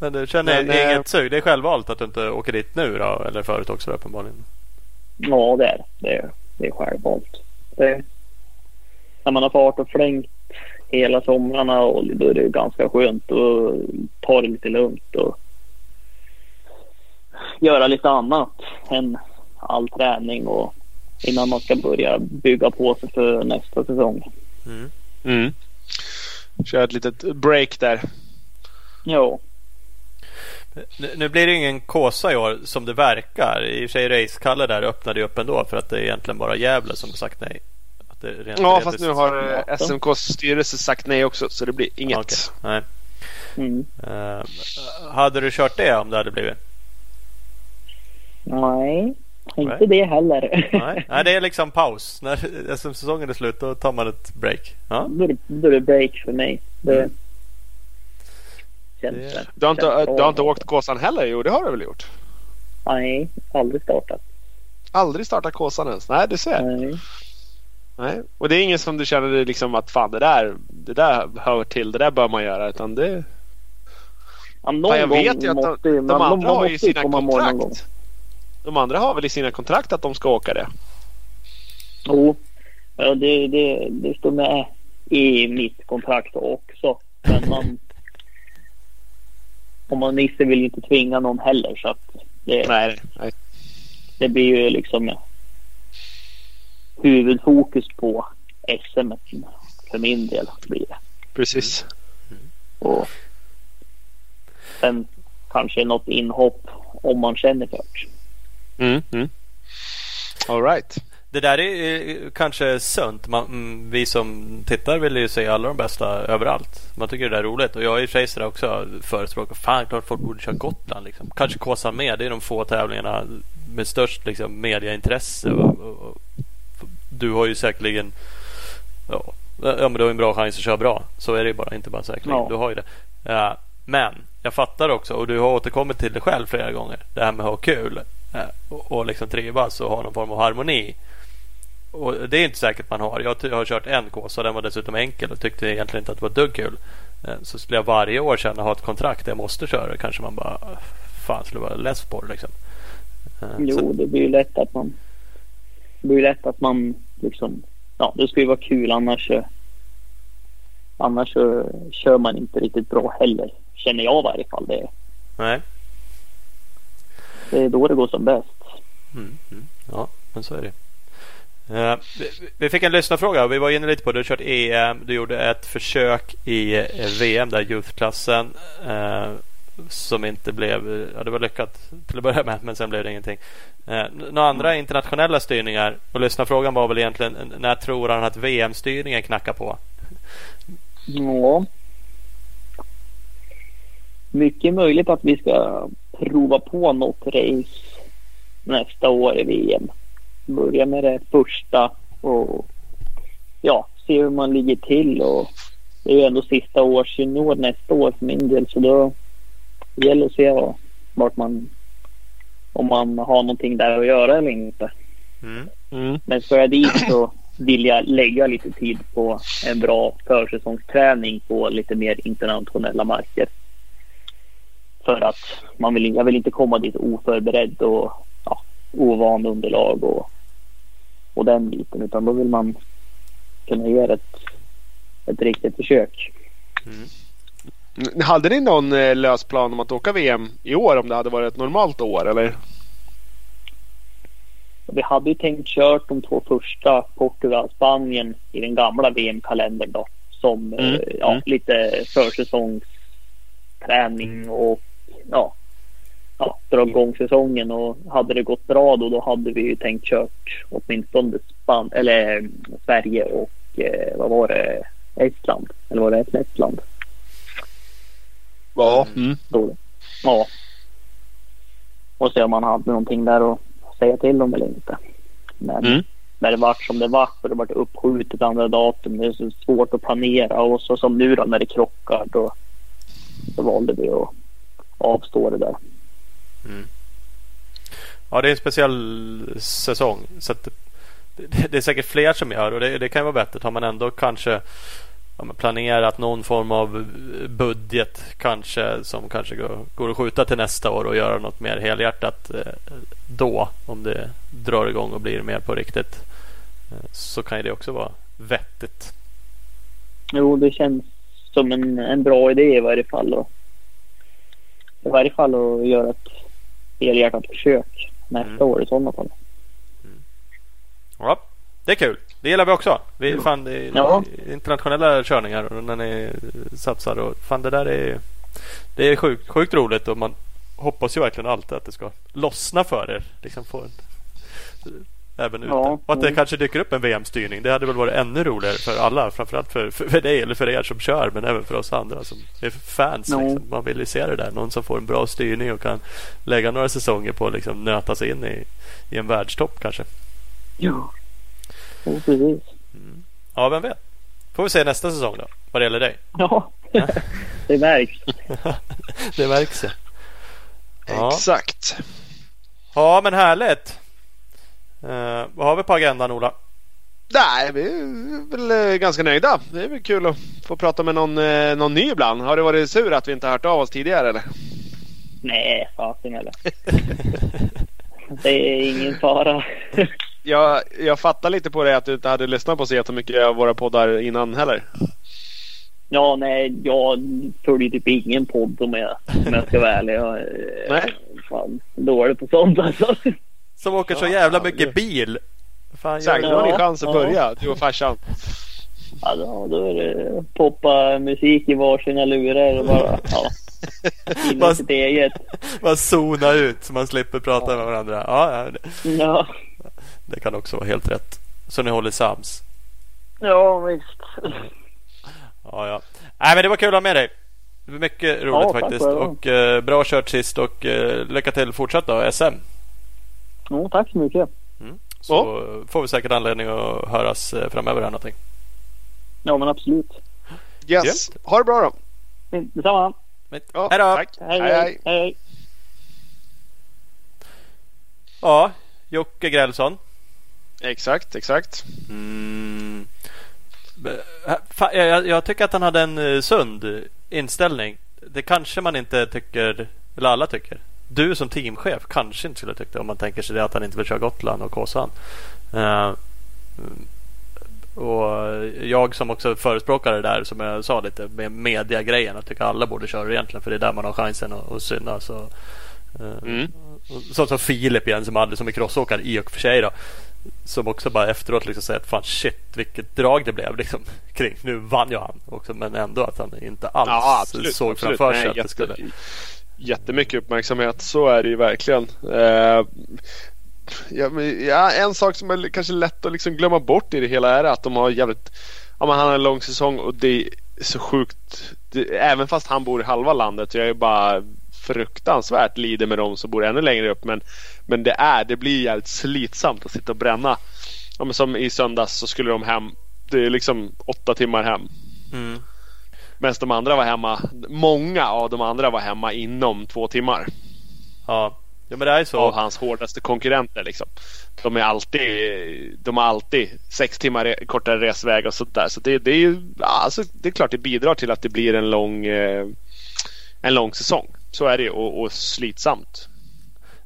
Men du känner Men, eh, inget sug? Det är självvalt att du inte åker dit nu då? Eller förut också då, uppenbarligen? Ja, det är det. Det är, det är självvalt. Det, när man har fart och flängt hela somrarna och då är det ganska skönt att ta det lite lugnt och göra lite annat än all träning och innan man ska börja bygga på sig för nästa säsong. Mm. Mm. Kör ett litet break där. Ja, Nu, blir det ingen Kåsa i år som det verkar. I och för sig Racekalle där öppnade ju upp ändå för att det är egentligen bara Gävle som har sagt nej. Rent Ja, fast nu har eh, SMKs styrelse sagt nej också så det blir inget. Okej, Nej. mm. Eh, hade du kört det om det hade blivit? nej, inte Nej. det heller. Nej, Nej det är liksom paus. När SM-säsongen är slut då tar man ett break. Ja. då, är det, då är det break för mig. Det Mm. känns Det- Du har inte, du har inte åkt Kåsan heller? Jo, det har du väl gjort? Nej, aldrig startat. Aldrig startat Kåsan ens? Nej, du ser. Nej. Nej. Och det är ingen som du känner liksom att fan det där, det där hör till, det där bör man göra. Utan det, Ja, någon jag vet ju att de, de andra man har ju sina kontrakt. De andra har väl i sina kontrakt att de ska åka det? Jo, ja, det, det, det står med i mitt kontrakt också. Men man... Om man Nisse vill ju inte tvinga någon heller så att det, Nej, nej. det blir ju liksom huvudfokus på SM för min del blir det. Precis. Och sen kanske något inhopp om man känner för det. Mm, mm. All right. Det där är eh, kanske sunt. Man, mm, vi som tittar vill ju se alla de bästa överallt. Man tycker det där är roligt. Och jag är i sådär också förespråkar fan klart folk borde köra Gotland. Liksom. Kanske Kåsan med. Det är de få tävlingarna med störst liksom, mediaintresse. Och, och, och, du har ju säkerligen ja, ja, men du har en bra chans att köra bra. Så är det ju bara. Inte bara säkerligen. Ja. Du har ju det. Ja, men jag fattar också och du har återkommit till det själv flera gånger. Det här med att ha kul eh, och, och liksom trivas och ha någon form av harmoni. Och det är inte säkert man har. Jag, har kört en kåsa den var dessutom enkel och tyckte egentligen inte att det var dugg kul. Eh, Så skulle jag varje år känna ha ett kontrakt där jag måste köra kanske man bara fan skulle vara less på det liksom. Jo, Så, det blir ju lätt att man... Det blir lätt att man liksom... Ja, det ska ju vara kul annars... Annars kör man inte riktigt bra heller. Känner jag i varje fall. Det, nej. det är då det går som bäst. Mm, mm, ja, men så är det. Eh, vi, vi fick en lyssnarfråga. Vi var inne lite på det. Du kört EM. Du gjorde ett försök i eh, VM, där youthklassen. Eh, som inte blev... Ja, det var lyckat till att börja med, men sen blev det ingenting. Eh, några andra internationella styrningar. Och lyssnarfrågan var väl egentligen när tror han att VM-styrningen knackar på? Ja. Mycket möjligt att vi ska prova på något race nästa år i VM. Börja med det första och ja, se hur man ligger till. Och det är ju ändå sista års junior nästa år för min del så då det gäller att se vad, vart man om man har någonting där att göra eller inte. Mm. Mm. Men ska jag dit så vill jag lägga lite tid på en bra försäsongsträning på lite mer internationella marker. För att man vill, jag vill inte komma dit oförberedd och ja, ovan underlag och, och den biten. Utan då vill man kunna göra ett, ett riktigt försök. Mm. Hade ni någon eh, lös plan om att åka VM i år om det hade varit ett normalt år eller? Vi hade ju tänkt kört de två första Portugal, Spanien i den gamla VM-kalendern då. Som Mm, eh, ja, mm. lite försäsongsträning och ja, ja, dra igång säsongen. Och hade det gått bra då, då hade vi ju tänkt kört åtminstone Span eller Sverige och eh, vad var det? Estland. Eller var det Estland? Ja. Mm. Ja. Och se om man hade någonting där att säga till om eller inte. Men Mm. när det vart som det vart och det vart uppskjutet andra datum. Det är så svårt att planera och så som nu då när det krockar då, då valde vi att avstå det där. Mm. Ja, det är en speciell säsong. Så det, det är säkert fler som gör och det, det kan vara vettigt. Har man ändå kanske ja, planerat någon form av budget kanske som kanske går, går att skjuta till nästa år och göra något mer helhjärtat eh, då. Om det drar igång och blir mer på riktigt. Eh, så kan det också vara vettigt. Jo, det känns som en, en bra idé i varje fall. Och, I varje fall att göra ett helhjärtat försök nästa mm. år i sådana fall. Mm. Ja, det är kul. Det gillar vi också. Vi, fan, det ja. internationella körningar och när ni satsar. Och, fan, det där är, det är sjukt, sjukt roligt och man hoppas ju verkligen alltid att det ska lossna för er. Liksom få en, även ute. Ja, och att det mm. kanske dyker upp en VM-styrning. Det hade väl varit ännu roligare för alla. Framförallt för, för dig eller för er som kör men även för oss andra som är fans. Ja. Liksom. Man vill ju se det där. Någon som får en bra styrning och kan lägga några säsonger på att liksom, nöta sig in i, i en världstopp kanske. Ja, ja precis. Mm. Ja, vem vet. Får vi se nästa säsong då. Vad det gäller dig. Ja, det märks. det märks ja. ja. Exakt. Ja, men härligt. Uh, vad har vi på agendan Ola? Nej, vi är väl eh, ganska nöjda. Det är väl kul att få prata med någon, eh, någon ny ibland. Har du varit sur att vi inte har hört av oss tidigare eller? Nej, fasen eller. det är ingen fara. Jag, jag fattar lite på det att du inte hade lyssnat på så jättemycket av våra poddar innan heller. Ja, nej, jag följer typ ingen podd om jag, om jag ska vara ärlig. Jag, nej. Fan, dålig på sånt alltså. Som åker så jävla mycket bil. Fan, Säkert, då har ni chans att börja, du och farsan. Ja, då, då är det poppa musik i varsina lurar och bara ja, sitt eget. Bara zona ut så man slipper prata ja. med varandra. Ja, ja. Det kan också vara helt rätt. Så ni håller sams. Ja, visst. Ja, ja. Nej, men det var kul att ha med dig. Det var mycket roligt ja, faktiskt. Och eh, bra kört sist och eh, lycka till fortsatt då, SM. Ja, tack så mycket. Mm. Så ja. får vi säkert anledning att höras eh, framöver här någonting. Ja, men absolut. Yes. Ja. Ha det bra då. Detsamma. Ja, hej då. Tack. Hej, hej. hej. hej. Ja, Jocke Grälsson. Exakt, exakt. Mm. Jag, jag, tycker att han hade en eh, sund inställning. Det kanske man inte tycker, eller alla tycker du som teamchef kanske inte skulle tycka det om man tänker sig det att han inte vill köra Gotland och Kåsan. Uh, och jag som också förespråkar det där som jag sa lite med mediagrejen. Jag tycker alla borde köra egentligen för det är där man har chansen att, att synas. Och, uh, mm. Sånt som Filip igen som hade som är crossåkare i och för sig. Då, som också bara efteråt liksom säger att fan shit vilket drag det blev liksom, kring. Nu vann ju han också men ändå att han inte alls ja, absolut, såg absolut. framför sig att det skulle jättemycket uppmärksamhet. Så är det ju verkligen. Eh, ja, en sak som är kanske lätt att liksom glömma bort i det hela är att de har jävligt... Ja, men han har en lång säsong och det är så sjukt. Det, även fast han bor i halva landet jag är bara fruktansvärt lider med dem som bor ännu längre upp. Men, men det är, det blir jävligt slitsamt att sitta och bränna. Ja, men som i söndags så skulle de hem. Det är liksom åtta timmar hem. Mm. Medan de andra var hemma. Många av de andra var hemma inom två timmar. Ja, ja men det är så. Av hans hårdaste konkurrenter liksom. De är alltid, de har alltid sex timmar kortare resväg och sånt där. Så det, det är ju, alltså, det är klart det bidrar till att det blir en lång, eh, en lång säsong. Så är det och, och slitsamt.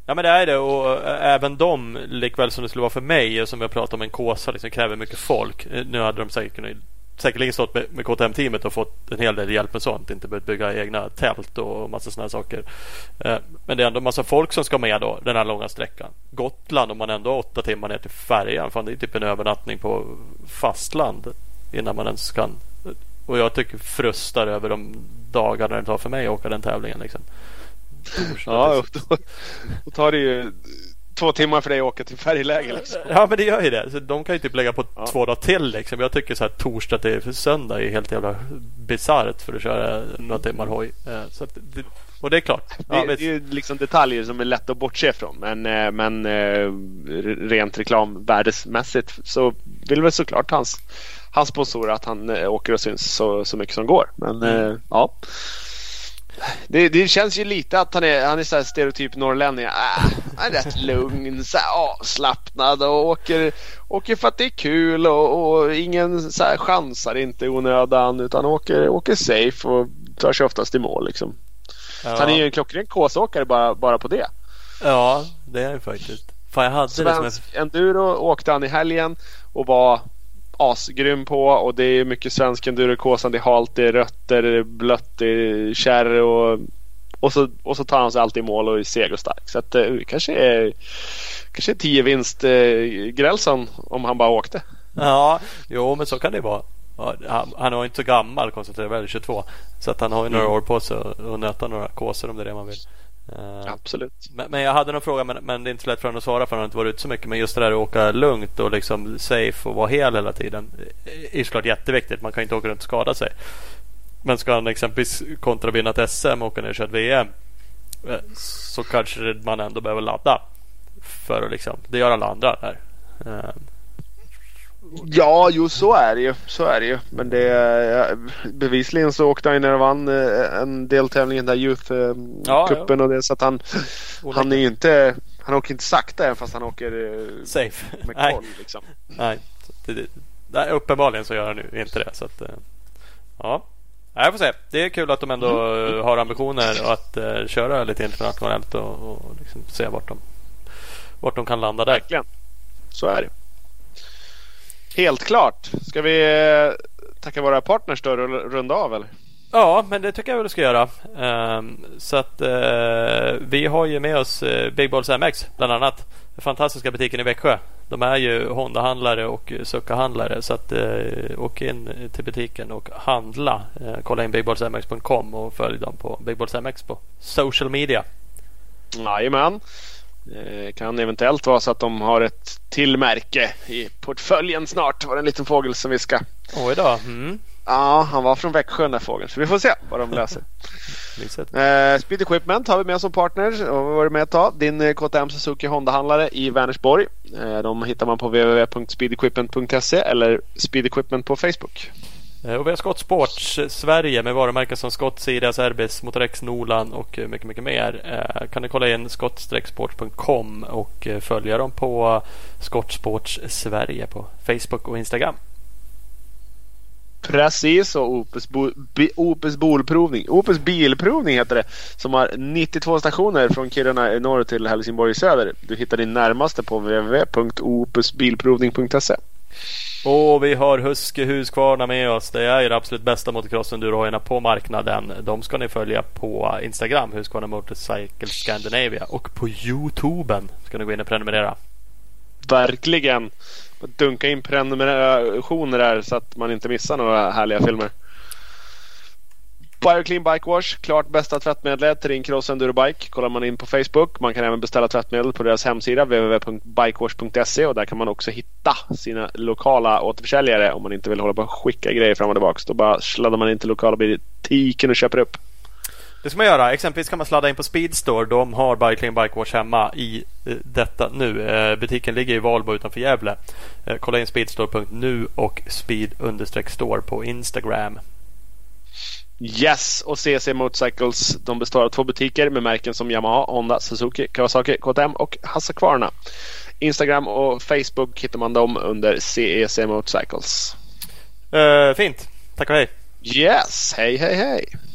Ja men det är det och eh, även de likväl som det skulle vara för mig och som jag pratade om en Kåsa liksom kräver mycket folk. Eh, nu hade de säkert kunnat säkerligen stått med, med KTM-teamet och fått en hel del hjälp med sånt. Inte behövt bygga egna tält och massa sådana saker. Eh, men det är ändå massa folk som ska med då den här långa sträckan. Gotland om man ändå har åtta timmar ner till färjan. Fan, det är typ en övernattning på fastland innan man ens kan. Och jag tycker frustar över de dagarna det tar för mig att åka den tävlingen. Liksom. Ja, då, då tar det ju två timmar för dig att åka till färgläge. Liksom. Ja men det gör ju det. Så de kan ju typ lägga på ja. två dagar till. Liksom. Jag tycker så här torsdag till söndag är helt jävla bisarrt för att köra några timmar hoj. Eh, så det, och det är klart. Ja, det, det, är liksom detaljer som är lätt att bortse från. Men, eh, men eh, rent reklamvärdesmässigt så vill väl såklart hans, hans sponsorer att han åker och syns så, så mycket som går. Men mm. ja. Det, det, känns ju lite att han är, han är så stereotyp norrlänning. Äh, Han är rätt lugn, så avslappnad och åker, åker för att det är kul och, och ingen så här, chansar inte i onödan utan åker, åker safe och tar sig oftast i mål liksom. Ja. Så han är ju en klockren kåsåkare bara, bara på det. Ja, det är det faktiskt. Fan, jag hade det som. Svensk enduro åkte han i helgen och var asgrym på och det är mycket svensk enduro-kåsan. Det är halt, det är rött, det är blött, det är kärr och, och, så, och så tar han sig alltid i mål och är seg och stark. Så att det eh, kanske är kanske är 10 vinst eh, Grälsson om han bara åkte. Ja, jo men så kan det vara. Han, han är inte så gammal konstaterar väl 22. Så att han har ju några Mm. år på sig att nöta några kåsor om det är det man vill. Eh, Absolut. Men, men jag hade någon fråga men, men det är inte så lätt för honom att svara för han har inte varit ute så mycket. Men just det där att åka lugnt och liksom safe och vara hel hela tiden. är såklart jätteviktigt. Man kan inte åka runt och skada sig. Men ska han exempelvis kontra vinna ett SM och åka ner och köra ett VM. eh, Så kanske man ändå behöver ladda. För att liksom, det gör alla andra där. Eh, Ja, jo så är det ju. Så är det ju. Men det, ja, bevisligen så åkte han ju ner och vann eh, en deltävling i den där Ja, Youth-cupen och det. Så att han, han är ju inte... Han åker inte sakta även fast han åker eh, Safe. med Nej. koll liksom. Nej, det, det, nej, uppenbarligen så gör han nu inte det. Så att, eh, ja. Nej, Jag får se. Det är kul att de ändå eh, har ambitioner att uh, köra lite internationellt och, och liksom se vart de, vart de kan landa där. Verkligen. Så är det. Helt klart. Ska vi eh, tacka våra partners då och runda av eller? Ja, men det tycker jag väl du ska göra. Ehm, så att eh, vi har ju med oss uh, Big Balls MX bland annat. Den fantastiska butiken i Växjö. De är ju Honda-handlare och Succa-handlare. Så att åk in till butiken och handla. Kolla in bigballsmx.com och följ dem på Big Balls MX på social media. Jajamän. Det kan eventuellt vara så att de har ett till märke i portföljen snart. Var det en liten fågel som viskade. Oj då. Mm. Ja, han var från Växjö den där fågeln. Så vi får se vad de löser. Eh, Speed Equipment har vi med som partner och varit med ett tag. Din eh, KTM Suzuki Honda-handlare i Vänersborg. Eh, de hittar man på www.speedequipment.se eller Speed Equipment på Facebook. Eh, och vi har Scott Sports eh, Sverige med varumärken som Scott, Sirius, Erbis, Motorex, Nolan och eh, mycket, mycket mer. Kan ni kolla in scott-sports.com och följa dem på Scott Sports Sverige på Facebook och Instagram. Precis och Opus, bo, Opus Bolprovning. Opus Bilprovning heter det. Som har 92 stationer från Kiruna i norr till Helsingborg i söder. Du hittar din närmaste på www.opusbilprovning.se. Och vi har Huske Husqvarna med oss. Det är ju det absolut bästa motocross-endurohojarna på marknaden. De ska ni följa på Instagram, Husqvarna Motorcycle Scandinavia. Och på Youtuben ska ni gå in och prenumerera. Verkligen. Dunka in prenumerationer där så att man inte missar några härliga filmer. Bioclean Bike Wash, klart bästa tvättmedlet till din cross enduro bike. Kollar man in på Facebook. Man kan även beställa tvättmedel på deras hemsida www.bikewash.se och där kan man också hitta sina lokala återförsäljare om man inte vill hålla på och skicka grejer fram och tillbaka. Då bara sladdar man in till lokala butiken och köper upp. Det ska man göra. Exempelvis kan man sladda in på Speedstore. De har Bioclean Bike Wash hemma i detta nu. Eh, butiken ligger i Valbo utanför Gävle. Eh, kolla in speedstore.nu och speed-store på Instagram. Yes! Och CC Motorcycles de består av två butiker med märken som Yamaha, Honda, Suzuki, Kawasaki, KTM och Husqvarna. Instagram och Facebook hittar man dem under CEC Motorcycles. Eh, fint. Tack och hej. Yes! Hej hej hej!